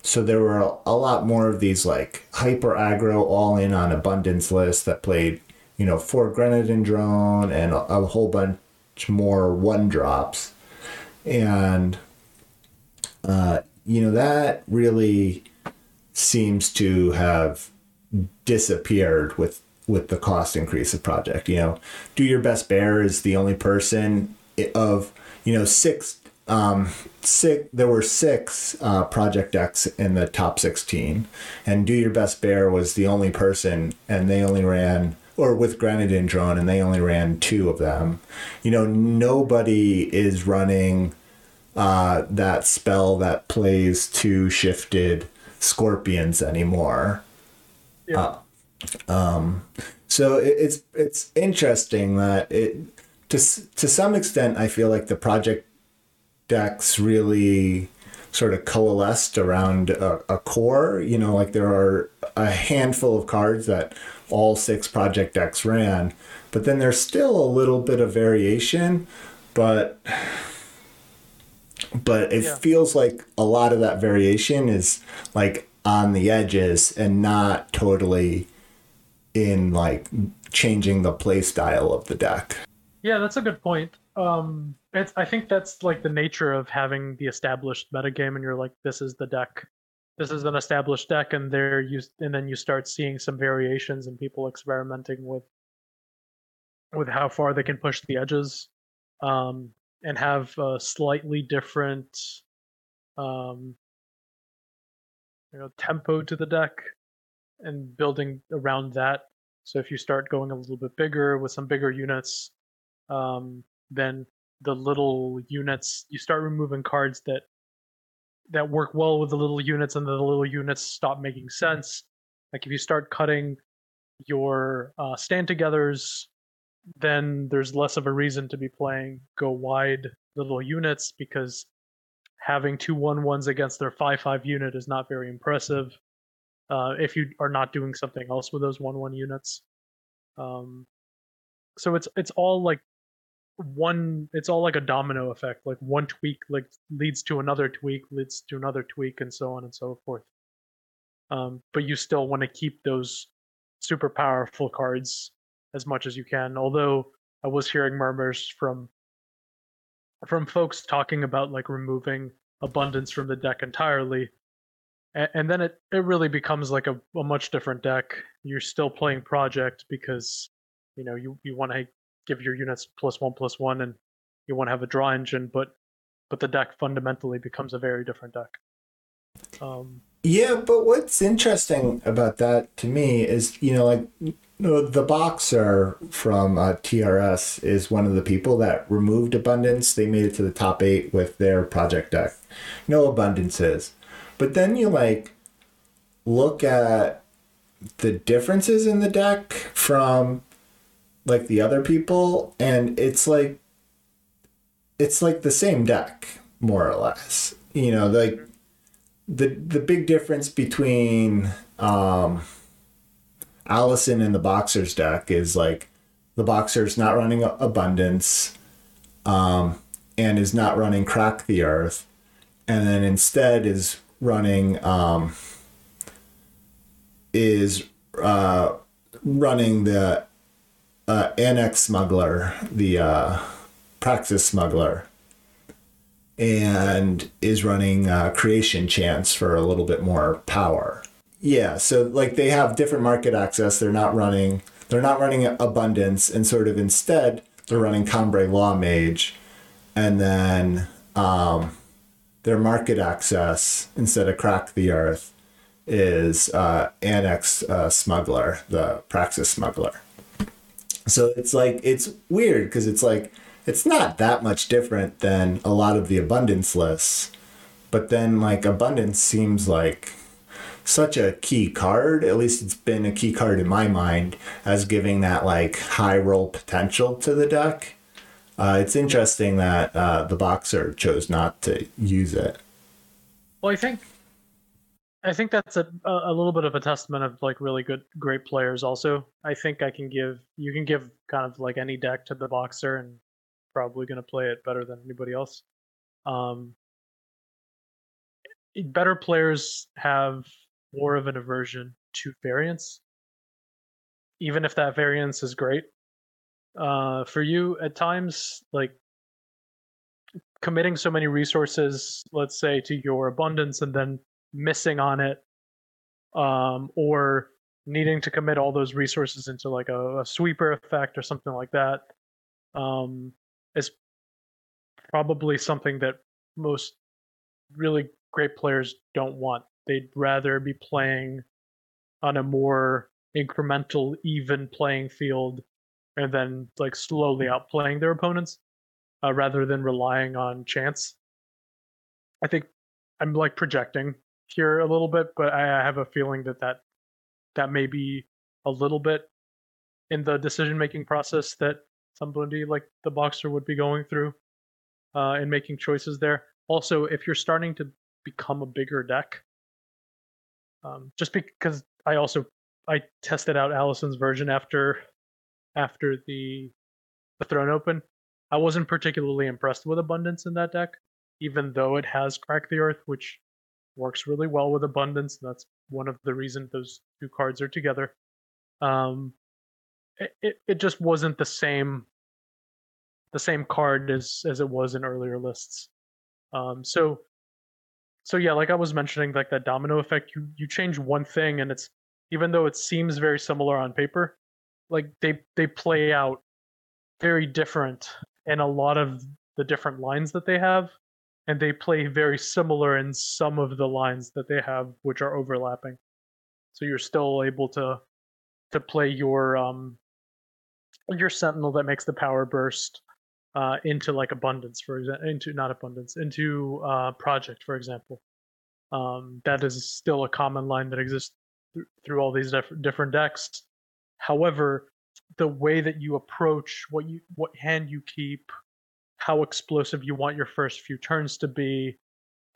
so there were a, lot more of these like hyper aggro all in on abundance lists that played, you know, four Grenadin drone and a, a whole bunch more one drops. And uh, you know, that really seems to have disappeared with with the cost increase of project you know? Do your best bear is the only person of you know six um six there were six uh, project decks in the top 16 and do your best bear was the only person and they only ran or with Grenadin drone and they only ran two of them. You know nobody is running uh, that spell that plays two shifted scorpions anymore Yeah. uh, um, so it, it's it's interesting that it to to some extent I feel like the project decks really sort of coalesced around a, a core. You know, like there are a handful of cards that all six project decks ran, but then there's still a little bit of variation, but but it Yeah. feels like a lot of that variation is like on the edges and not totally in like changing the play style of the deck. Yeah, that's a good point. Um, it's I think that's like the nature of having the established metagame, and you're like, this is the deck, this is an established deck, and there you and then you start seeing some variations and people experimenting with with how far they can push the edges, um, and have a slightly different, um, you know, tempo to the deck, and building around that. So if you start going a little bit bigger with some bigger units, um, then the little units you start removing cards that that work well with the little units, and the little units stop making sense. Like if you start cutting your uh, stand togethers, then there's less of a reason to be playing go wide little units because having two one ones against their five five unit is not very impressive. Uh, if you are not doing something else with those one one units. Um, so it's it's all like one it's all like a domino effect like one tweak like leads to another tweak leads to another tweak and so on and so forth um, but you still want to keep those super powerful cards as much as you can although i was hearing murmurs from from folks talking about like removing abundance from the deck entirely. And, then it, it really becomes like a, a much different deck. You're still playing project because you know you, you want to give your units plus one plus one and you want to have a draw engine but but the deck fundamentally becomes a very different deck. Um Yeah, but what's interesting about that to me is, you know, like know, the boxer from uh, TRS is one of the people that removed abundance. They made it to the top eight with their project deck. No abundances. But then you like look at the differences in the deck from like the other people, and it's like it's like the same deck, more or less. You know, like the the big difference between um Allison in the boxers deck is like the boxer's not running abundance um and is not running crack the earth and then instead is running um is uh running the uh annex smuggler the uh praxis smuggler and is running uh, creation chance for a little bit more power. Yeah, so like they have different market access. They're not running. They're not running abundance, and sort of instead they're running Cambrai Law Mage, and then um, their market access instead of Crack the Earth is uh, Annex uh, Smuggler, the Praxis Smuggler. So it's like it's weird because it's like it's not that much different than a lot of the abundance lists, but then like abundance seems like such a key card. At least it's been a key card in my mind as giving that like high roll potential to the deck. Uh, it's interesting that uh, the boxer chose not to use it. Well, I think I think that's a a little bit of a testament of like really good great players. Also, I think I can give you can give kind of like any deck to the boxer and probably going to play it better than anybody else. Um, better players have more of an aversion to variance, even if that variance is great. Uh, for you, at times, like committing so many resources, let's say, to your abundance and then missing on it um, or needing to commit all those resources into like a, a sweeper effect or something like that um, is probably something that most really great players don't want. They'd rather be playing on a more incremental, even playing field and then like slowly outplaying their opponents uh, rather than relying on chance. I think I'm like projecting here a little bit, but I have a feeling that that that may be a little bit in the decision making process that somebody like the boxer would be going through uh, in making choices there. Also, if you're starting to become a bigger deck, um, just because I also I tested out Allison's version after after the the throne open. I wasn't particularly impressed with abundance in that deck, even though it has crack the earth, which works really well with abundance. That's one of the reasons those two cards are together. Um, it, it, it just wasn't the same the same card as as it was in earlier lists. Um, so so yeah, like I was mentioning, like that domino effect, you you change one thing and it's even though it seems very similar on paper, like they they play out very different in a lot of the different lines that they have and they play very similar in some of the lines that they have which are overlapping. So you're still able to to play your um your sentinel that makes the power burst uh, into like abundance for example into not abundance into uh, project for example um, that is still a common line that exists th- through all these diff- different decks however the way that you approach what you what hand you keep how explosive you want your first few turns to be,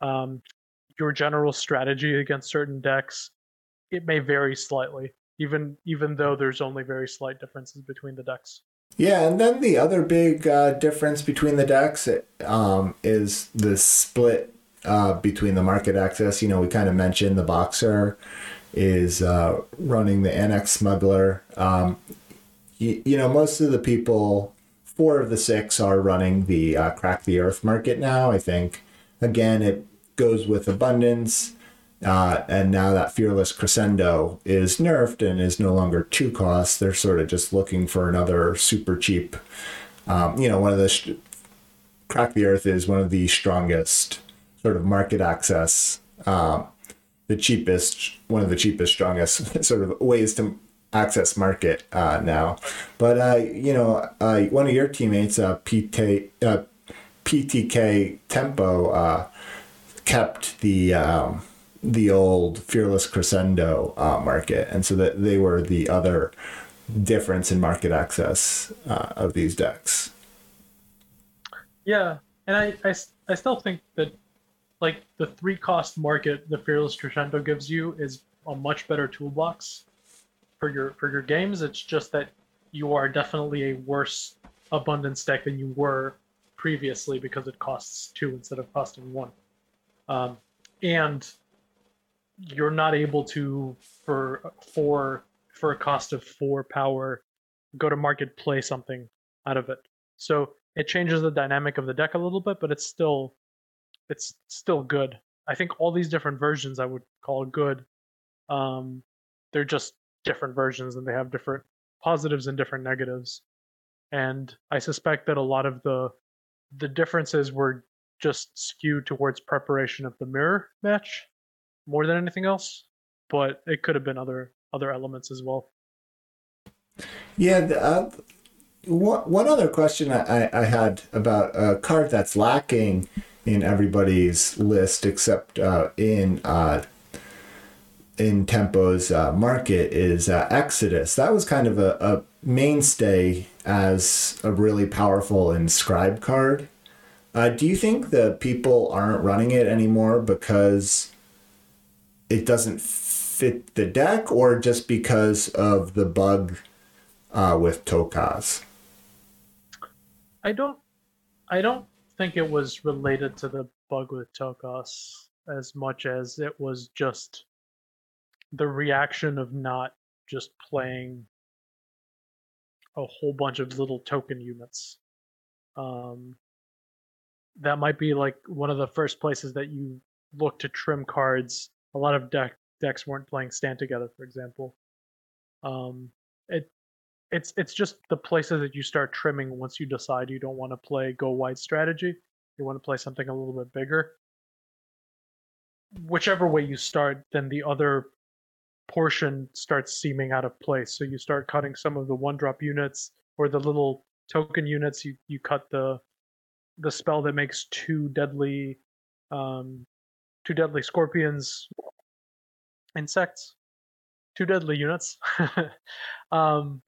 um, your general strategy against certain decks, it may vary slightly, even even though there's only very slight differences between the decks. Yeah, and then the other big uh, difference between the decks um, is the split uh, between the market access. You know, we kind of mentioned the boxer is uh, running the annex smuggler. Um, you, you know, most of the people four of the six are running the uh, crack the earth market now. I think again it goes with abundance, uh, and now that fearless crescendo is nerfed and is no longer two costs, they're sort of just looking for another super cheap. Um, you know, one of the sh- crack the earth is one of the strongest sort of market access. Um, the cheapest, one of the cheapest, strongest sort of ways to access market uh, now. But uh, you know, uh, one of your teammates, uh, PT, uh, PTK Tempo, uh, kept the um, the old Fearless Crescendo uh, market, and so that they were the other difference in market access uh, of these decks. Yeah, and I, I, I still think that like the three cost market the Fearless Crescendo gives you is a much better toolbox for your for your games. It's just that you are definitely a worse abundance deck than you were previously because it costs two instead of costing one. Um, and you're not able to for for for a cost of four power go to market play something out of it. So it changes the dynamic of the deck a little bit, but it's still it's still good. I think all these different versions I would call good. Um, they're just different versions and they have different positives and different negatives. And I suspect that a lot of the the differences were just skewed towards preparation of the mirror match more than anything else, but it could have been other other elements as well. Yeah, uh, one, one other question I, I had about a card that's lacking in everybody's list except uh, in uh, in Tempo's uh, market is uh, Exodus. That was kind of a, a mainstay as a really powerful inscribe card. Uh, do you think that people aren't running it anymore because it doesn't fit the deck, or just because of the bug uh, with Tokaz? I don't. I don't think it was related to the bug with Tokaz as much as it was just the reaction of not just playing a whole bunch of little token units. Um, that might be like one of the first places that you look to trim cards. A lot of deck decks weren't playing stand together, for example. Um, it it's it's just the places that you start trimming once you decide you don't want to play go wide strategy. You want to play something a little bit bigger. Whichever way you start, then the other portion starts seeming out of place. So you start cutting some of the one drop units or the little token units. You you cut the the spell that makes two deadly um, two deadly scorpions insects, two deadly units, um,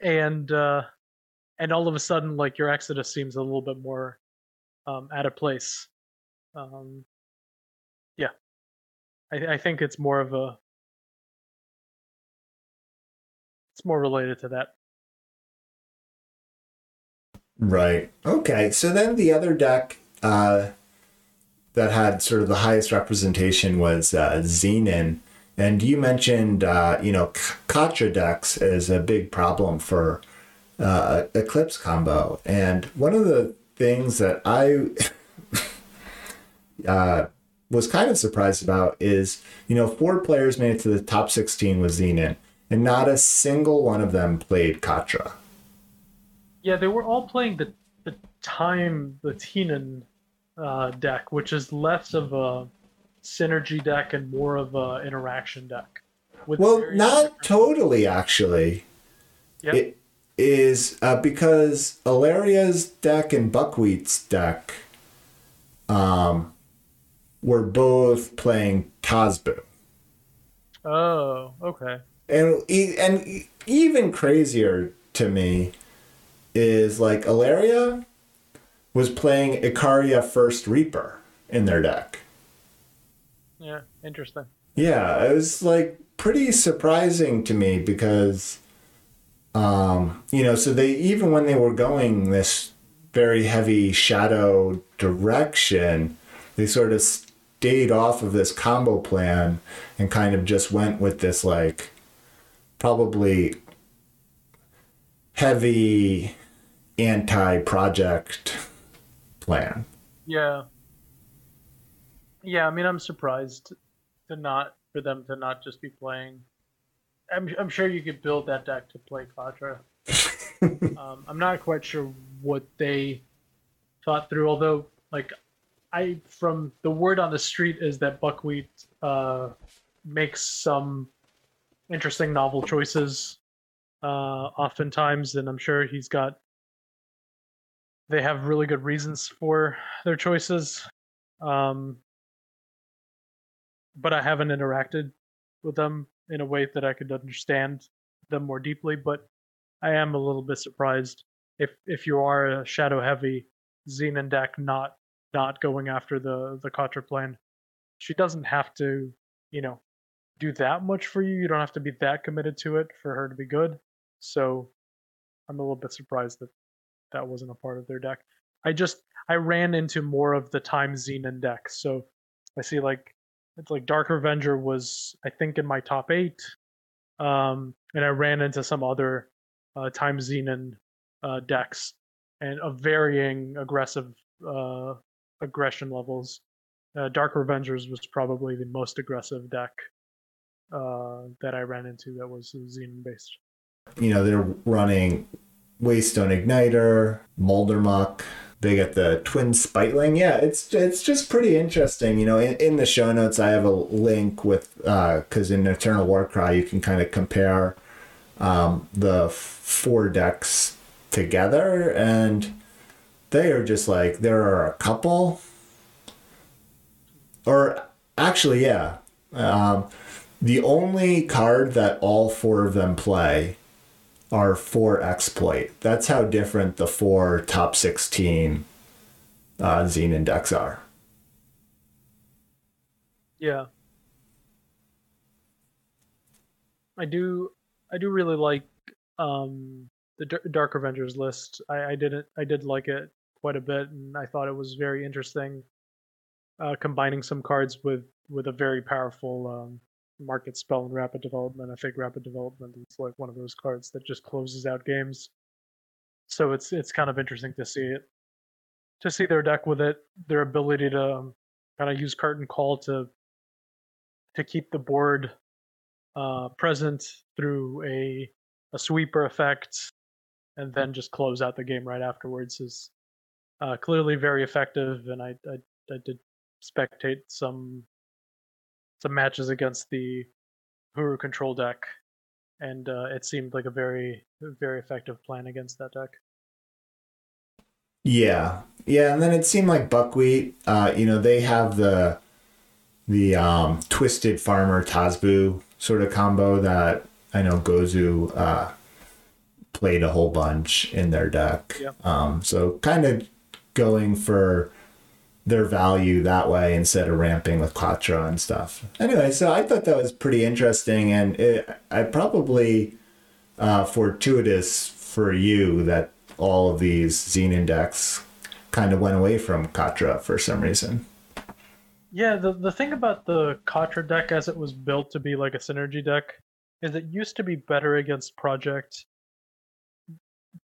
and uh, and all of a sudden, like your Exodus seems a little bit more um, out of place. Um, yeah, I, I think it's more of a it's more related to that. Right. Okay. So then the other deck uh, that had sort of the highest representation was uh, Xenan. And you mentioned, uh, you know, Katra decks is a big problem for uh, Eclipse combo. And one of the things that I uh, was kind of surprised about is, you know, four players made it to the top 16 with Xenan and not a single one of them played Katra. Yeah, they were all playing the the time the Teenan uh, deck, which is less of a synergy deck and more of a interaction deck. well, not totally actually. Yep. It is uh, because Alaria's deck and Buckwheat's deck um, were both playing Tazbu. Oh, okay and and even crazier to me is like Alaria was playing Ikaria First Reaper in their deck. Yeah, interesting. Yeah, it was like pretty surprising to me because um, you know, so they even when they were going this very heavy shadow direction, they sort of stayed off of this combo plan and kind of just went with this like probably heavy anti-project plan. Yeah. Yeah, I mean, I'm surprised to not for them to not just be playing. I'm I'm sure you could build that deck to play Katra. um, I'm not quite sure what they thought through. Although, like, I from the word on the street is that Buckwheat uh, makes some interesting novel choices uh, oftentimes, and I'm sure he's got. They have really good reasons for their choices, um, but I haven't interacted with them in a way that I could understand them more deeply. But I am a little bit surprised if if you are a shadow heavy Xenan deck not not going after the the Katra plan. She doesn't have to, you know, do that much for you. You don't have to be that committed to it for her to be good. So I'm a little bit surprised that that wasn't a part of their deck. I just I ran into more of the Time Xenan deck. So I see like it's like Dark Revenger was I think in my top eight, um, and I ran into some other uh, Time Xenan uh, decks and of varying aggressive uh, aggression levels. Uh, Dark Revengers was probably the most aggressive deck uh, that I ran into that was Xenan based. You know, they're running Waystone Igniter, Moldermuck. They get the Twin Spiteling. Yeah, it's it's just pretty interesting. You know, in, in the show notes, I have a link with because uh, in Eternal Warcry you can kind of compare um, the four decks together, and they are just like there are a couple or actually, yeah. Um, the only card that all four of them play are four exploit. That's how different the four top 16 uh, Xenan decks are. Yeah. I do I do really like um the D- Dark Avengers list. I, I didn't I did like it quite a bit and I thought it was very interesting uh, combining some cards with with a very powerful um, market spell and rapid development. I think rapid development is like one of those cards that just closes out games. So it's it's kind of interesting to see it, to see their deck with it, their ability to um, kind of use curtain call to to keep the board uh, present through a a sweeper effect, and then just close out the game right afterwards is uh, clearly very effective. And I, I I did spectate some some matches against the Hooru control deck, and uh, it seemed like a very very effective plan against that deck. Yeah, yeah, and then it seemed like buckwheat. Uh, you know, they have the the um, twisted farmer Tazbu sort of combo that I know Gozu uh, played a whole bunch in their deck. Yep. Um, so kind of going for their value that way instead of ramping with Quattro and stuff. Anyway, so I thought that was pretty interesting, and it, I probably uh, fortuitous for you that all of these Xenan decks kind of went away from Katra for some reason. Yeah, the the thing about the Katra deck as it was built to be like a synergy deck is it used to be better against Project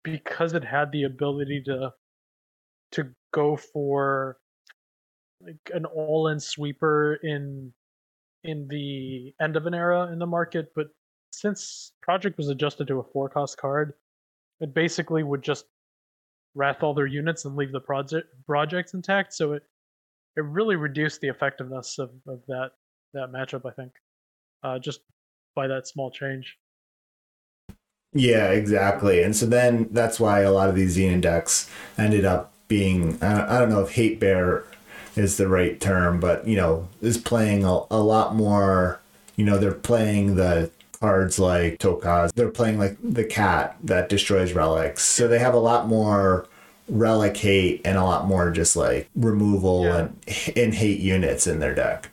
because it had the ability to to go for like an all-in sweeper in in the end of an era in the market, but since Project was adjusted to a four cost card, it basically would just wrath all their units and leave the project projects intact. So it it really reduced the effectiveness of, of that that matchup. I think uh, just by that small change. Yeah, exactly. And so then that's why a lot of these Xenan decks ended up being I don't know if hate bear is the right term, but you know, is playing a, a lot more. You know, they're playing the cards like Tokaz. They're playing like the cat that destroys relics. So they have a lot more relic hate and a lot more just like removal Yeah. and and hate units in their deck.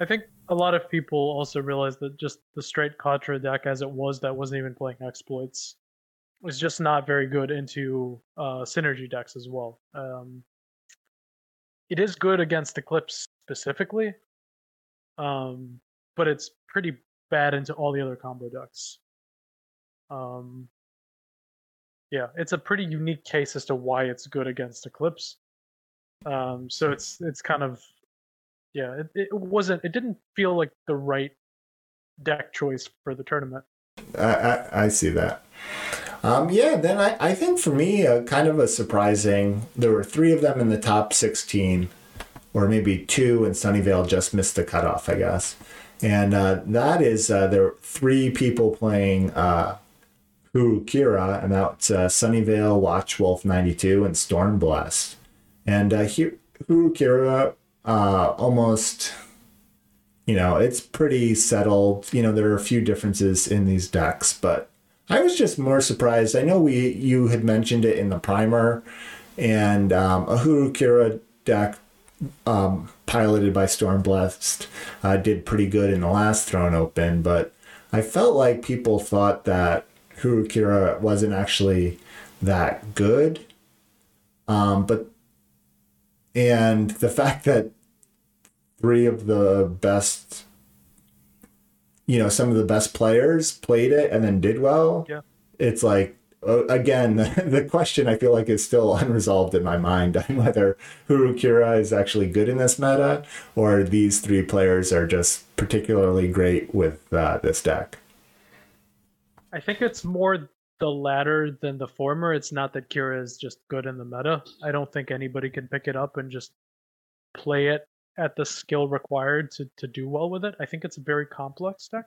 I think a lot of people also realize that just the straight Katra deck as it was that wasn't even playing exploits was just not very good into uh, synergy decks as well. Um, it is good against Eclipse specifically, um, but it's pretty bad into all the other combo decks. Um, yeah, it's a pretty unique case as to why it's good against Eclipse. Um, so it's it's kind of yeah, it, it wasn't. It didn't feel like the right deck choice for the tournament. I, I, I see that. Um, yeah, then I, I think for me, uh, kind of a surprising. There were three of them in the top 16, or maybe two, and Sunnyvale just missed the cutoff, I guess. And uh, that is, uh, there were three people playing uh, Kira, and that's uh, Sunnyvale, Watchwolf 92, and Stormblast. And uh, Hu- Kira uh, almost you know, it's pretty settled. You know, there are a few differences in these decks, but I was just more surprised. I know we you had mentioned it in the primer, and um, a Hooru Kira deck um, piloted by Stormblast uh, did pretty good in the last Throne Open, but I felt like people thought that Hooru Kira wasn't actually that good. Um, but and the fact that three of the best you know some of the best players played it and then did well Yeah. it's like uh, again the question i feel like is still unresolved in my mind on whether Hooru Kira is actually good in this meta or these three players are just particularly great with uh, this deck I think it's more the latter than the former. It's not that Kira is just good in the meta. I don't think anybody can pick it up and just play it at the skill required to, to do well with it. I think it's a very complex deck.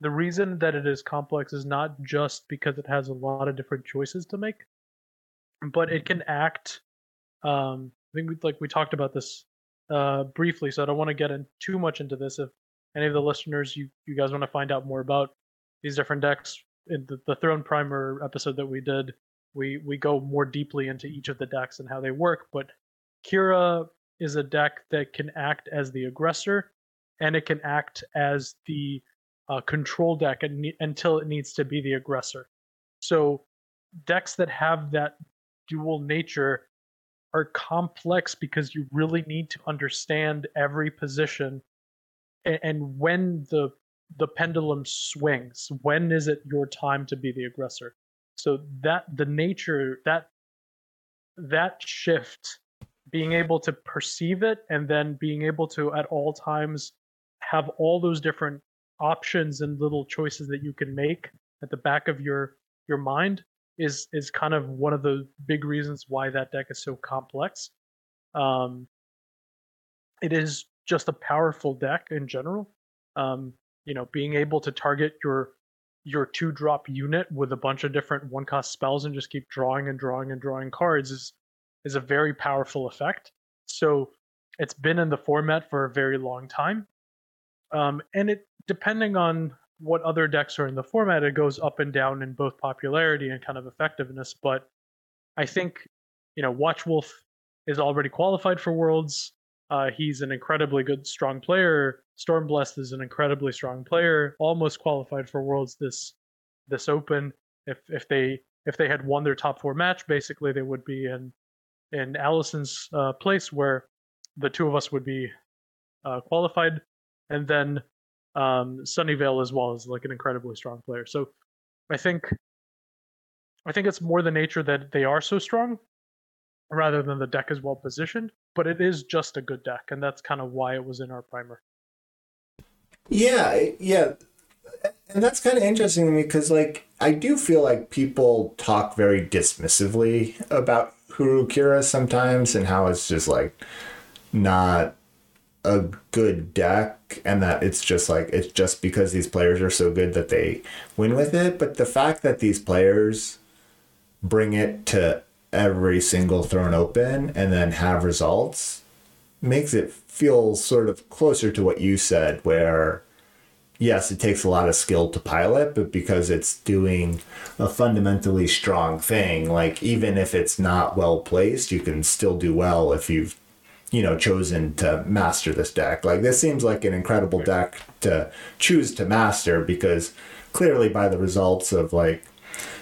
The reason that it is complex is not just because it has a lot of different choices to make, but it can act. Um, I think we, like we talked about this uh, briefly, so I don't want to get in too much into this. If any of the listeners you you guys want to find out more about these different decks, in the, the Throne Primer episode that we did, we we go more deeply into each of the decks and how they work. But Kira is a deck that can act as the aggressor, and it can act as the uh, control deck until it needs to be the aggressor. So decks that have that dual nature are complex because you really need to understand every position and, and when the the pendulum swings when is it your time to be the aggressor so that the nature that that shift being able to perceive it and then being able to at all times have all those different options and little choices that you can make at the back of your your mind is is kind of one of the big reasons why that deck is so complex. Um, it is just a powerful deck in general. Um, you know, being able to target your your two drop unit with a bunch of different one cost spells and just keep drawing and drawing and drawing cards is is a very powerful effect. So it's been in the format for a very long time. Um, and it depending on what other decks are in the format, it goes up and down in both popularity and kind of effectiveness. But I think, you know, Watch Wolf is already qualified for Worlds. Uh, he's an incredibly good, strong player. Stormblessed is an incredibly strong player, almost qualified for Worlds this this Open. If if they if they had won their top four match, basically they would be in in Allison's uh, place where the two of us would be uh, qualified, and then um, Sunnyvale as well is like an incredibly strong player. So I think I think it's more the nature that they are so strong rather than the deck is well positioned. But it is just a good deck, and that's kind of why it was in our primer. Yeah, yeah, and that's kind of interesting to me because like I do feel like people talk very dismissively about Hooru Kira sometimes and how it's just like not a good deck and that it's just like it's just because these players are so good that they win with it. But the fact that these players bring it to every single Throne Open and then have results makes it feel sort of closer to what you said where yes it takes a lot of skill to pilot but because it's doing a fundamentally strong thing like even if it's not well placed you can still do well if you've you know chosen to master this deck. Like this seems like an incredible deck to choose to master because clearly by the results of like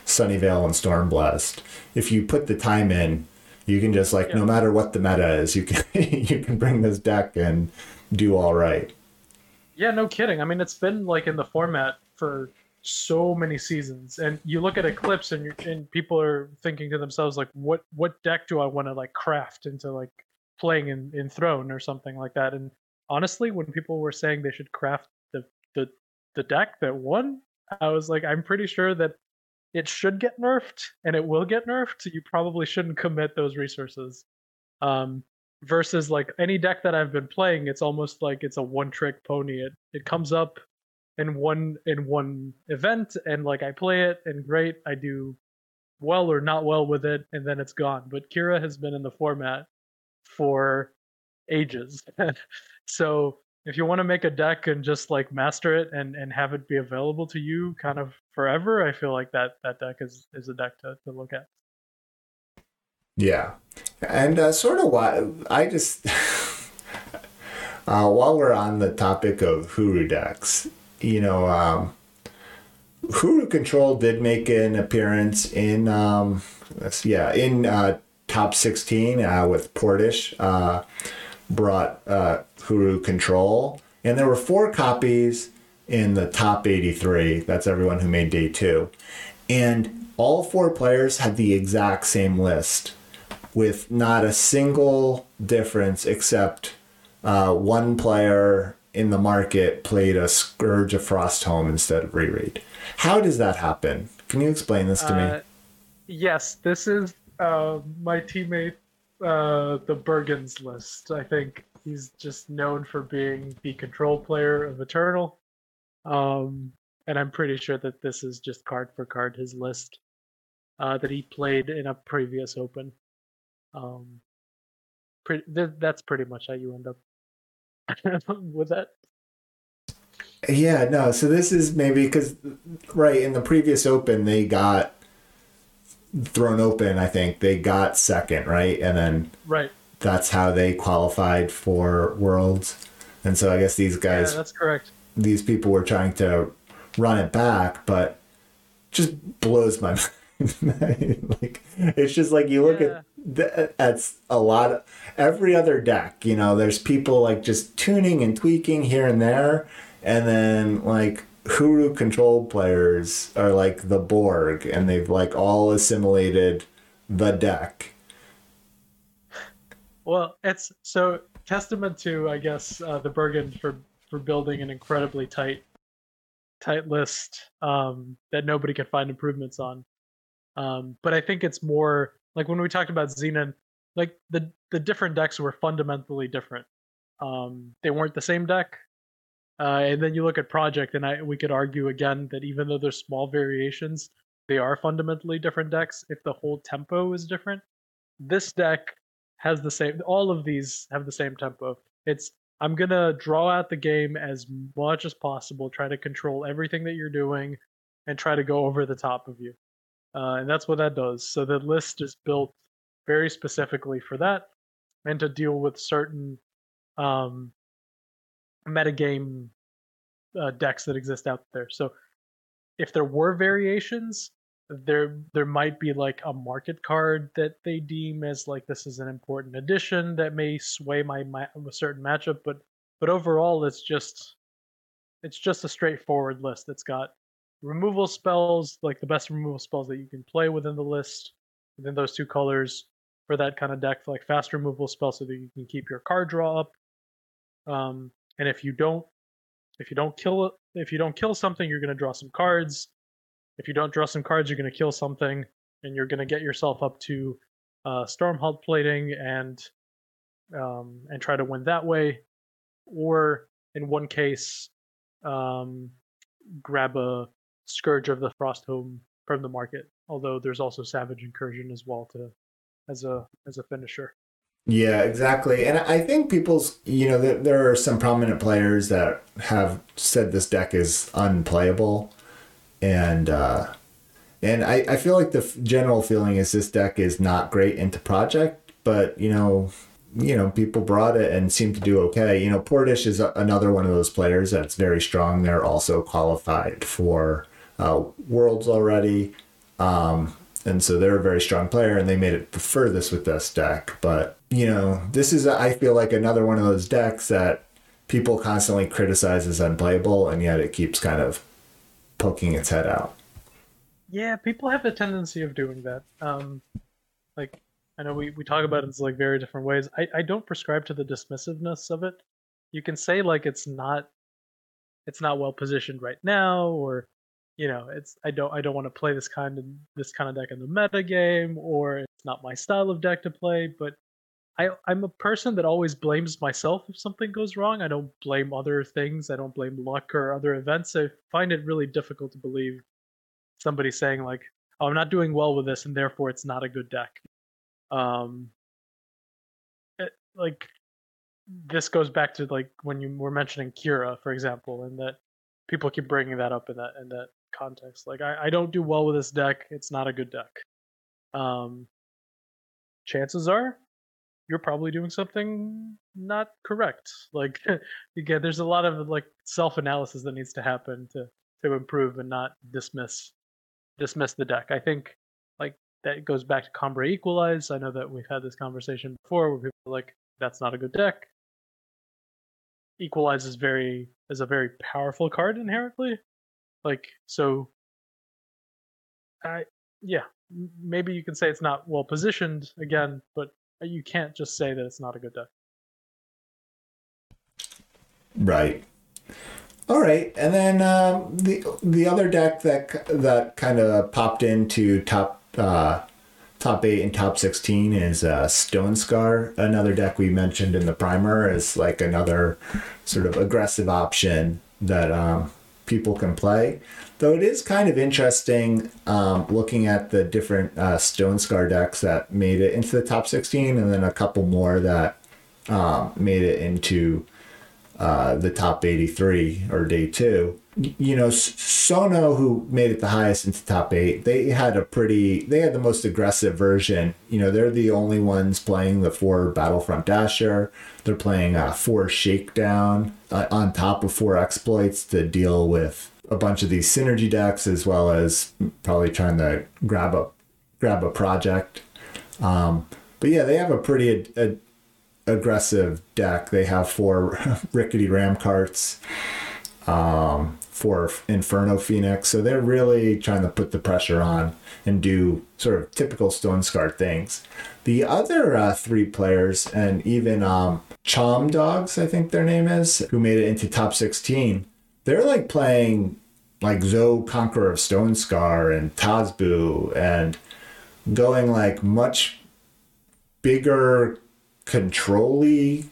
sunnyvale and stormblessed if you put the time in you can just like yeah. no matter what the meta is you can you can bring this deck and do all right yeah no kidding i mean it's been like in the format for so many seasons and you look at eclipse and, and people are thinking to themselves like what what deck do i want to like craft into like playing in, in Throne or something like that. And honestly, when people were saying they should craft the, the the deck that won, I was like, I'm pretty sure that it should get nerfed and it will get nerfed. You probably shouldn't commit those resources. Um, versus like any deck that I've been playing, it's almost like it's a one trick pony. It it comes up in one in one event and like I play it and great, I do well or not well with it and then it's gone. But Kira has been in the format for ages. so if you want to make a deck and just like master it and, and have it be available to you kind of forever, I feel like that that deck is is a deck to, to look at. Yeah, and uh, sort of why I just uh, while we're on the topic of Hooru decks, you know, um, Hooru Control did make an appearance in um, yeah in uh, top 16 uh, with Portish uh, brought uh, Hooru Control. And there were four copies in the top 83. That's everyone who made day two. And all four players had the exact same list with not a single difference except uh, one player in the market played a Scourge of Frosthome instead of Reread. How does that happen? Can you explain this to me? Uh, yes, this is uh, my teammate, uh, the Bergens list. I think he's just known for being the control player of Eternal. Um, and I'm pretty sure that this is just card for card his list uh, that he played in a previous Open. Um, pretty. That's pretty much how you end up with that. Yeah, no. So this is maybe because right in the previous Open they got Throne open. I think they got second, right, and then right. That's how they qualified for Worlds, and so I guess these guys. Yeah, that's correct. These people were trying to run it back, but just blows my mind. like it's just like you look yeah. at that's a lot of every other deck. You know, there's people like just tuning and tweaking here and there, and then like Hooru control players are like the Borg, and they've like all assimilated the deck. Well, it's so testament to I guess uh, the Bergen for for building an incredibly tight tight list um, that nobody can find improvements on. Um, but I think it's more like when we talked about Xenan, like the the different decks were fundamentally different. Um, they weren't the same deck. Uh, and then you look at Project, and I we could argue again that even though there's small variations, they are fundamentally different decks. If the whole tempo is different, this deck has the same. All of these have the same tempo. It's I'm gonna draw out the game as much as possible, try to control everything that you're doing, and try to go over the top of you. Uh, and that's what that does. So the list is built very specifically for that, and to deal with certain um, metagame uh, decks that exist out there. So if there were variations, there there might be like a market card that they deem as like this is an important addition that may sway my, my a certain matchup but but overall it's just it's just a straightforward list it's got removal spells like the best removal spells that you can play within the list within those two colors for that kind of deck like fast removal spells so that you can keep your card draw up. Um and if you don't if you don't kill if you don't kill something you're going to draw some cards. If you don't draw some cards, you're going to kill something, and you're going to get yourself up to uh, Stormhold plating and um, and try to win that way, or in one case, um, grab a Scourge of the Frosthome from the market. Although there's also Savage Incursion as well to as a as a finisher. Yeah, exactly. And I think people's, you know, there, there are some prominent players that have said this deck is unplayable and uh, and I, I feel like the general feeling is this deck is not great into project, but you know, you know, people brought it and seemed to do okay. You know, Portish is a, another one of those players that's very strong. They're also qualified for uh, Worlds already, um, and so they're a very strong player, and they made it the furthest with this deck. But you know, this is I feel like another one of those decks that people constantly criticize as unplayable, and yet it keeps kind of poking its head out. Yeah, people have a tendency of doing that. Um, like I know we, we talk about it in like very different ways. I, I don't prescribe to the dismissiveness of it. You can say like it's not it's not well positioned right now, or you know, it's I don't I don't want to play this kind of this kind of deck in the meta game, or it's not my style of deck to play. But I I'm a person that always blames myself if something goes wrong. I don't blame other things. I don't blame luck or other events. I find it really difficult to believe somebody saying like, "Oh, I'm not doing well with this, and therefore it's not a good deck." Um, it, like this goes back to like when you were mentioning Kira, for example, and that people keep bringing that up in that in that context. Like, I, I don't do well with this deck. It's not a good deck. Um, chances are you're probably doing something not correct. Like again, there's a lot of like self analysis that needs to happen to to improve and not dismiss dismiss the deck. I think like that goes back to Combrei Equalize. I know that we've had this conversation before where people are like, that's not a good deck. Equalize is very is a very powerful card inherently. Like so I yeah, maybe you can say it's not well positioned again, but you can't just say that it's not a good deck. Right. All right, and then um, the the other deck that that kind of popped into top uh, top eight and top sixteen is uh, Stonescar. Another deck we mentioned in the primer is like another sort of aggressive option that um, people can play. Though it is kind of interesting um, looking at the different uh, Stonescar decks that made it into the top 16 and then a couple more that um, made it into uh, the top 83 or day two. You know, Sono, who made it the highest into top eight, they had a pretty, they had the most aggressive version. You know, they're the only ones playing the four Battlefront Dasher. They're playing uh, four Shakedown uh, on top of four exploits to deal with a bunch of these synergy decks, as well as probably trying to grab a grab a project. Um, but yeah, they have a pretty a, aggressive deck. They have four rickety ram carts, um, for Inferno Phoenix. So they're really trying to put the pressure on and do sort of typical Stonescar things. The other uh, three players, and even um, Chom Dogs, I think their name is, who made it into top 16, they're like playing like Zoe Conqueror of Stonescar and Tazbu and going like much bigger controlly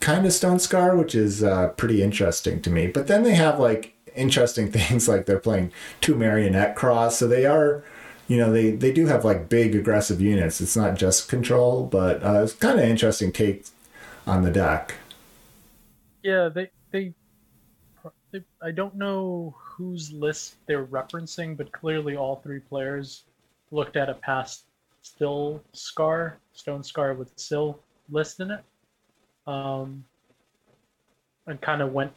kind of Stonescar, which is uh, pretty interesting to me. But then they have like interesting things like they're playing two marionette cross, so they are, you know, they they do have like big aggressive units. It's not just control, but uh, it's kind of interesting take on the deck. Yeah, they, they I don't know whose list they're referencing, but clearly all three players looked at a past still scar, Stonescar with still list in it, um, and kind of went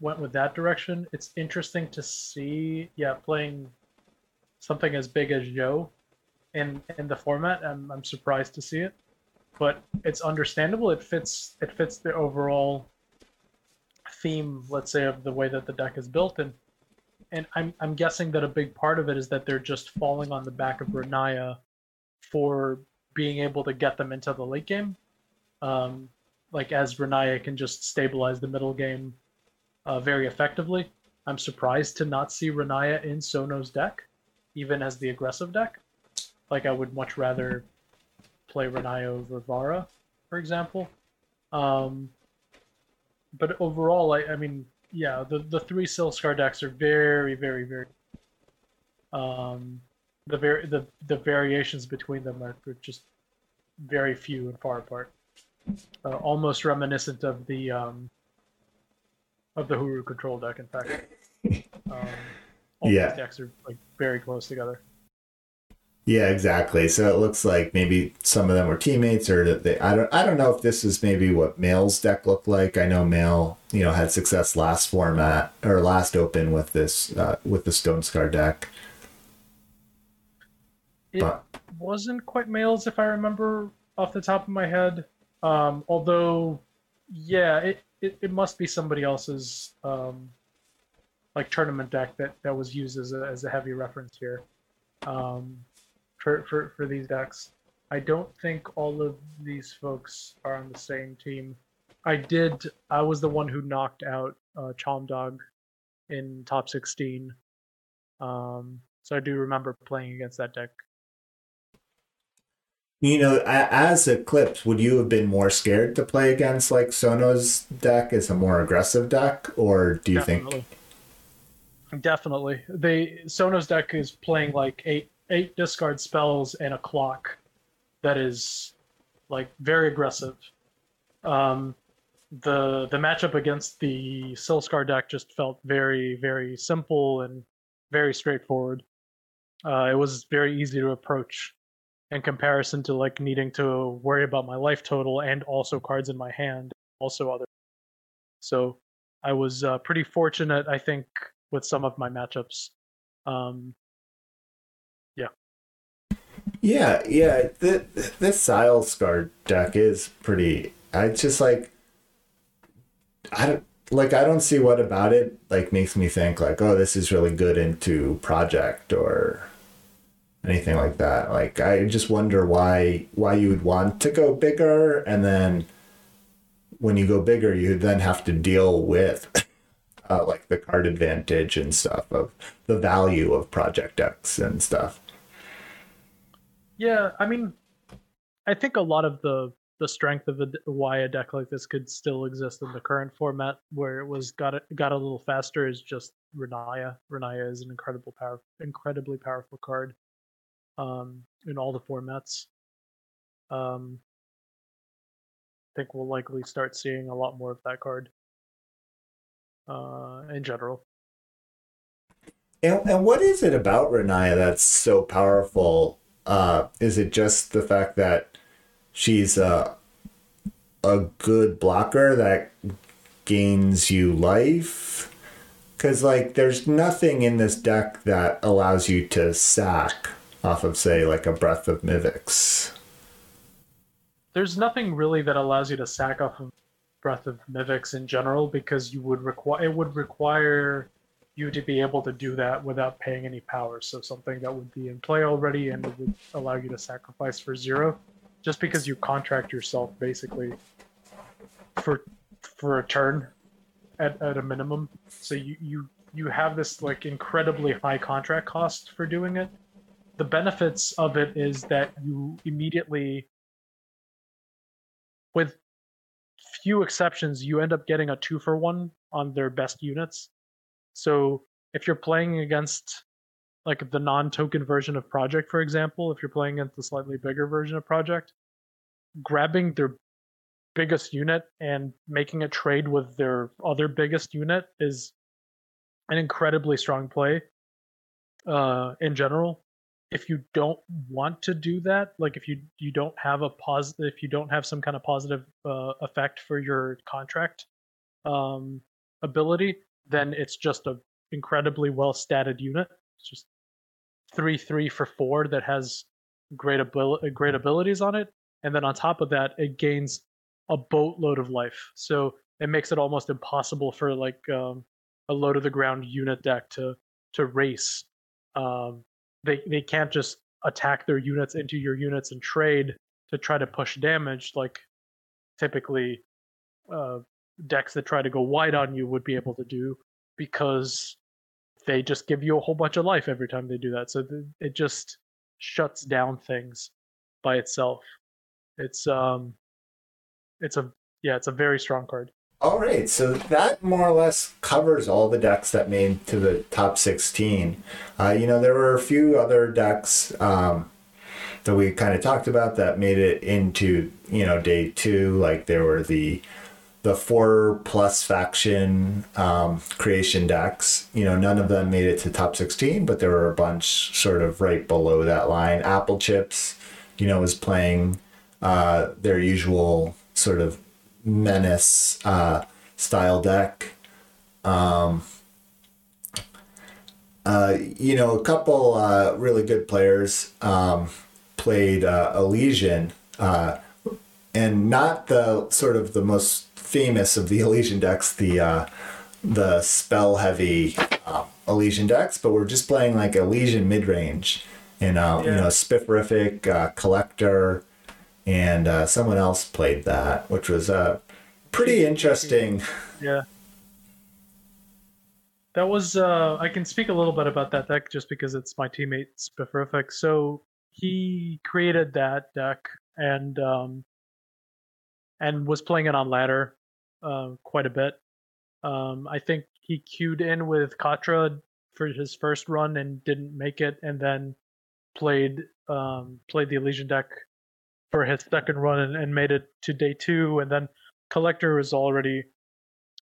went with that direction. It's interesting to see, yeah, playing something as big as Joe in in the format. I'm I'm surprised to see it, but it's understandable. It fits it fits the overall theme, let's say, of the way that the deck is built, and and I'm I'm guessing that a big part of it is that they're just falling on the back of Renaya for being able to get them into the late game um, like as Renaya can just stabilize the middle game uh, very effectively. I'm surprised to not see Renaya in Sono's deck, even as the aggressive deck. Like I would much rather play Renaya over Vara, for example. Um, but overall, I, I mean, yeah, the, the three Silscar decks are very, very, very. Um, the very the the variations between them are just very few and far apart uh, almost reminiscent of the um, of the Hooru control deck. In fact, um, all yeah, these decks are like very close together. Yeah, exactly. So it looks like maybe some of them were teammates, or that they. I don't. I don't know if this is maybe what Mail's deck looked like. I know Mail, you know, had success last format or last open with this uh, with the Stonescar deck. It but, wasn't quite Mail's, if I remember off the top of my head. Um, although, yeah, it, it, it must be somebody else's um, like tournament deck that, that was used as a, as a heavy reference here um, for, for, for these decks. I don't think all of these folks are on the same team. I did. I was the one who knocked out uh, Dog in top 16. Um, so I do remember playing against that deck you know, as Eclipse, would you have been more scared to play against like Sono's deck as a more aggressive deck, or do you Definitely. think? Definitely, they Sono's deck is playing like eight eight discard spells and a clock, that is, like very aggressive. Um, the the matchup against the Silscar deck just felt very very simple and very straightforward. Uh, it was very easy to approach in comparison to like needing to worry about my life total and also cards in my hand, also other. So I was uh, pretty fortunate, I think, with some of my matchups. Um, yeah. Yeah, yeah. The, this Silscar deck is pretty. I just like. I don't like. I don't see what about it like makes me think like, oh, this is really good into project or anything like that. Like I just wonder why why you would want to go bigger and then when you go bigger you then have to deal with uh, like the card advantage and stuff of the value of project X and stuff. Yeah, I mean I think a lot of the the strength of a, why a deck like this could still exist in the current format where it was got it got a little faster is just Renaya. Renaya is an incredible power incredibly powerful card um, in all the formats. Um, I think we'll likely start seeing a lot more of that card uh, in general. And, and what is it about Renaya that's so powerful? Uh, is it just the fact that she's a a good blocker that gains you life? Because like, there's nothing in this deck that allows you to sack off of, say, like a Breath of Mivix. There's nothing really that allows you to sack off of Breath of Mivix in general because you would require it would require you to be able to do that without paying any power. So something that would be in play already and would allow you to sacrifice for zero, just because you contract yourself basically for for a turn at, at a minimum. So you, you you have this like incredibly high contract cost for doing it. The benefits of it is that you immediately with few exceptions, you end up getting a two for one on their best units. So if you're playing against like the non-token version of Project, for example, if you're playing against the slightly bigger version of Project, grabbing their biggest unit and making a trade with their other biggest unit is an incredibly strong play uh, in general. If you don't want to do that, like if you you don't have a positive, if you don't have some kind of positive uh, effect for your contract um, ability, then it's just a incredibly well statted unit. It's just three three for four that has great ability great abilities on it, and then on top of that, it gains a boatload of life. So it makes it almost impossible for like um, a low to the ground unit deck to to race. Um, they they can't just attack their units into your units and trade to try to push damage like typically uh, decks that try to go wide on you would be able to do because they just give you a whole bunch of life every time they do that. So th- it just shuts down things by itself. It's um, it's a yeah, it's a very strong card. All right, so that more or less covers all the decks that made to the top 16. Uh, you know, there were a few other decks um, that we kind of talked about that made it into, you know, day two. Like there were the the four plus faction um, creation decks. You know, none of them made it to top 16, but there were a bunch sort of right below that line. Apple Chips, you know, was playing uh, their usual sort of menace uh, style deck. Um, uh, you know, a couple uh, really good players um, played uh, Elysian, uh, and not the sort of the most famous of the Elysian decks, the uh, the spell heavy um, Elysian decks, but we're just playing like Elysian mid range, and uh, yeah. you know, Spifferific, uh, Collector, and uh, someone else played that, which was uh, pretty interesting. Yeah. That was uh, I can speak a little bit about that deck just because it's my teammate Spifferific. So he created that deck and um, and was playing it on ladder uh, quite a bit. Um, I think he queued in with Katra for his first run and didn't make it, and then played um, played the Elysian deck for his second run and, and made it to day two, and then Collector was already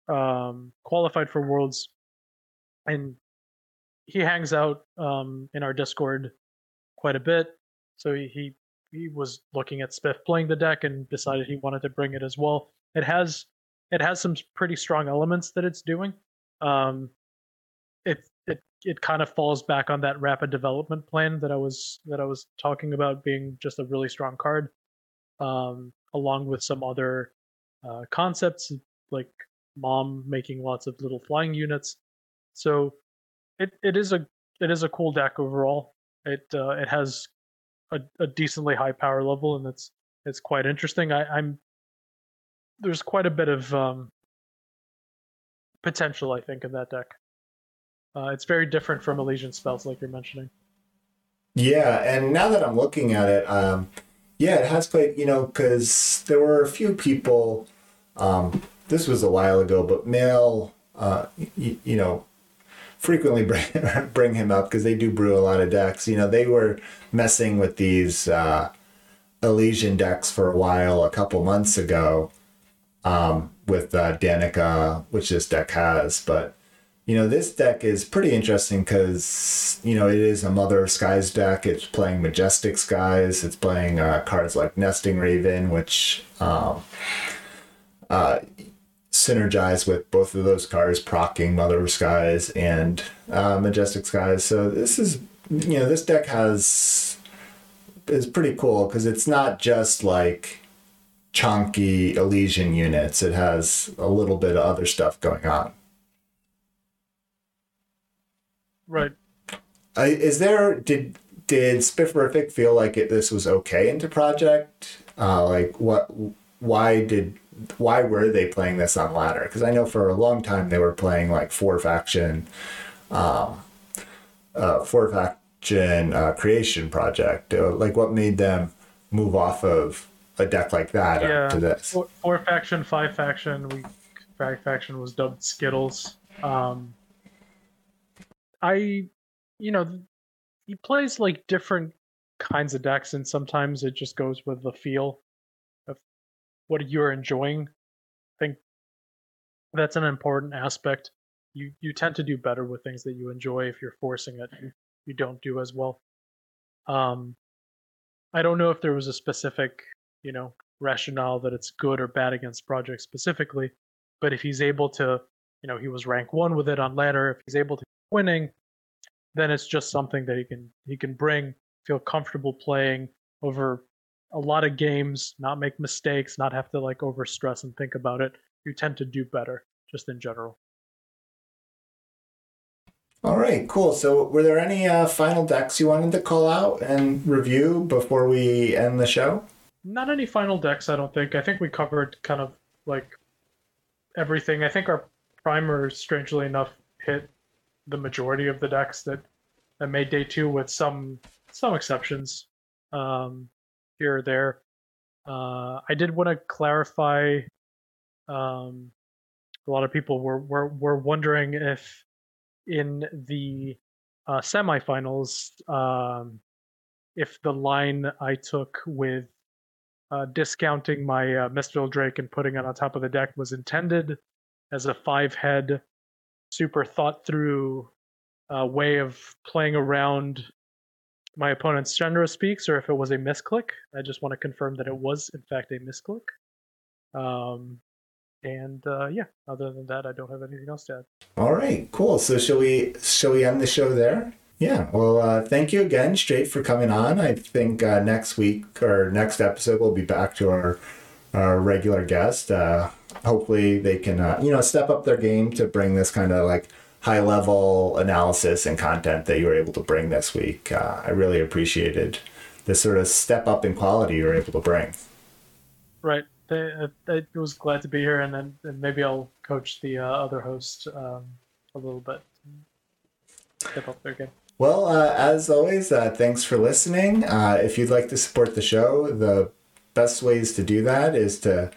um, qualified for Worlds, and he hangs out um, in our Discord quite a bit. So he, he he was looking at Spiff playing the deck and decided he wanted to bring it as well. It has it has some pretty strong elements that it's doing. Um, it it kind of falls back on that rapid development plan that I was that I was talking about being just a really strong card, um, along with some other uh, concepts like mom making lots of little flying units. So it, it is a it is a cool deck overall. It uh, it has a, a decently high power level and it's it's quite interesting. I, I'm there's quite a bit of um, potential I think in that deck. Uh, it's very different from Elysian spells, like you're mentioning. Yeah, and now that I'm looking at it, um, yeah, it has played. You know, because there were a few people. Um, this was a while ago, but Mail, uh, y- you know, frequently bring bring him up because they do brew a lot of decks. You know, they were messing with these uh, Elysian decks for a while, a couple months ago, um, with uh, Danica, which this deck has. But you know, this deck is pretty interesting because you know it is a Mother of Skies deck. It's playing Majestic Skies. It's playing uh, cards like Nesting Raven, which um, uh, synergize with both of those cards, procking Mother of Skies and uh, Majestic Skies. So this is you know this deck has is pretty cool because it's not just like chunky Elysian units. It has a little bit of other stuff going on. Right. Is there did did Spifferific feel like it, this was okay into project? Uh, like what? Why did why were they playing this on ladder? Because I know for a long time they were playing like four faction, um, uh, four faction uh, creation project. Uh, like what made them move off of a deck like that Yeah. to this? Four, four faction, five faction. We five faction was dubbed Skittles. Um, I, you know, he plays like different kinds of decks, and sometimes it just goes with the feel of what you're enjoying. I think that's an important aspect. You you tend to do better with things that you enjoy. If you're forcing it, you, you don't do as well. Um, I don't know if there was a specific, you know, rationale that it's good or bad against project specifically, but if he's able to, you know, he was rank one with it on ladder. If he's able to winning, then it's just something that he can he can bring, feel comfortable playing over a lot of games, not make mistakes, not have to like over stress and think about it. You tend to do better just in general. All right, cool. So, were there any uh, final decks you wanted to call out and review before we end the show? Not any final decks, I don't think. I think we covered kind of like everything. I think our primer, strangely enough, hit the majority of the decks that that made day two, with some some exceptions um, here or there. Uh, I did want to clarify. Um, a lot of people were, were were wondering if in the uh, semifinals, um, if the line I took with uh, discounting my uh, Mistveil Drake and putting it on top of the deck was intended as a five head, super thought through uh, way of playing around my opponent's Chandra speaks, or if it was a misclick. I just want to confirm that it was, in fact, a misclick. Um, and uh, yeah, other than that, I don't have anything else to add. All right, cool. So, shall we shall we end the show there? Yeah. Well, uh, thank you again, Straight, for coming on. I think uh, next week or next episode we'll be back to our our regular guest. Uh, hopefully, they can uh, you know step up their game to bring this kind of like high level analysis and content that you were able to bring this week. Uh, I really appreciated the sort of step up in quality you were able to bring. Right. They, uh, I was glad to be here, and then and maybe I'll coach the uh, other host um, a little bit. Step up their game. Well, uh, as always, uh, thanks for listening. Uh, if you'd like to support the show, the best ways to do that is to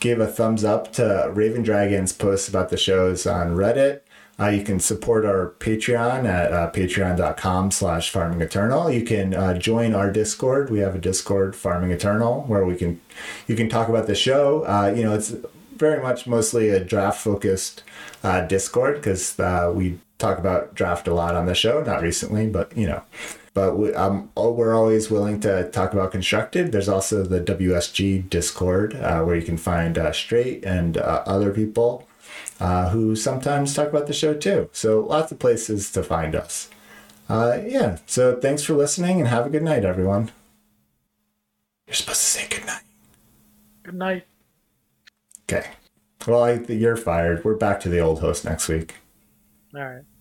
give a thumbs up to Raven Dragon's posts about the shows on Reddit. Uh, you can support our Patreon at uh, patreon.com slash farming eternal. You can uh, join our Discord. We have a Discord, Farming Eternal, where we can you can talk about the show. Uh, you know, it's very much mostly a draft focused uh, Discord because uh, we talk about draft a lot on the show. Not recently, but you know. But we, um, we're always willing to talk about constructed. There's also the WSG Discord uh, where you can find uh, Straight and uh, other people uh, who sometimes talk about the show too. So lots of places to find us. Uh, yeah. So thanks for listening and have a good night, everyone. You're supposed to say good night. Good night. Okay. Well, I, you're fired. We're back to the old host next week. All right.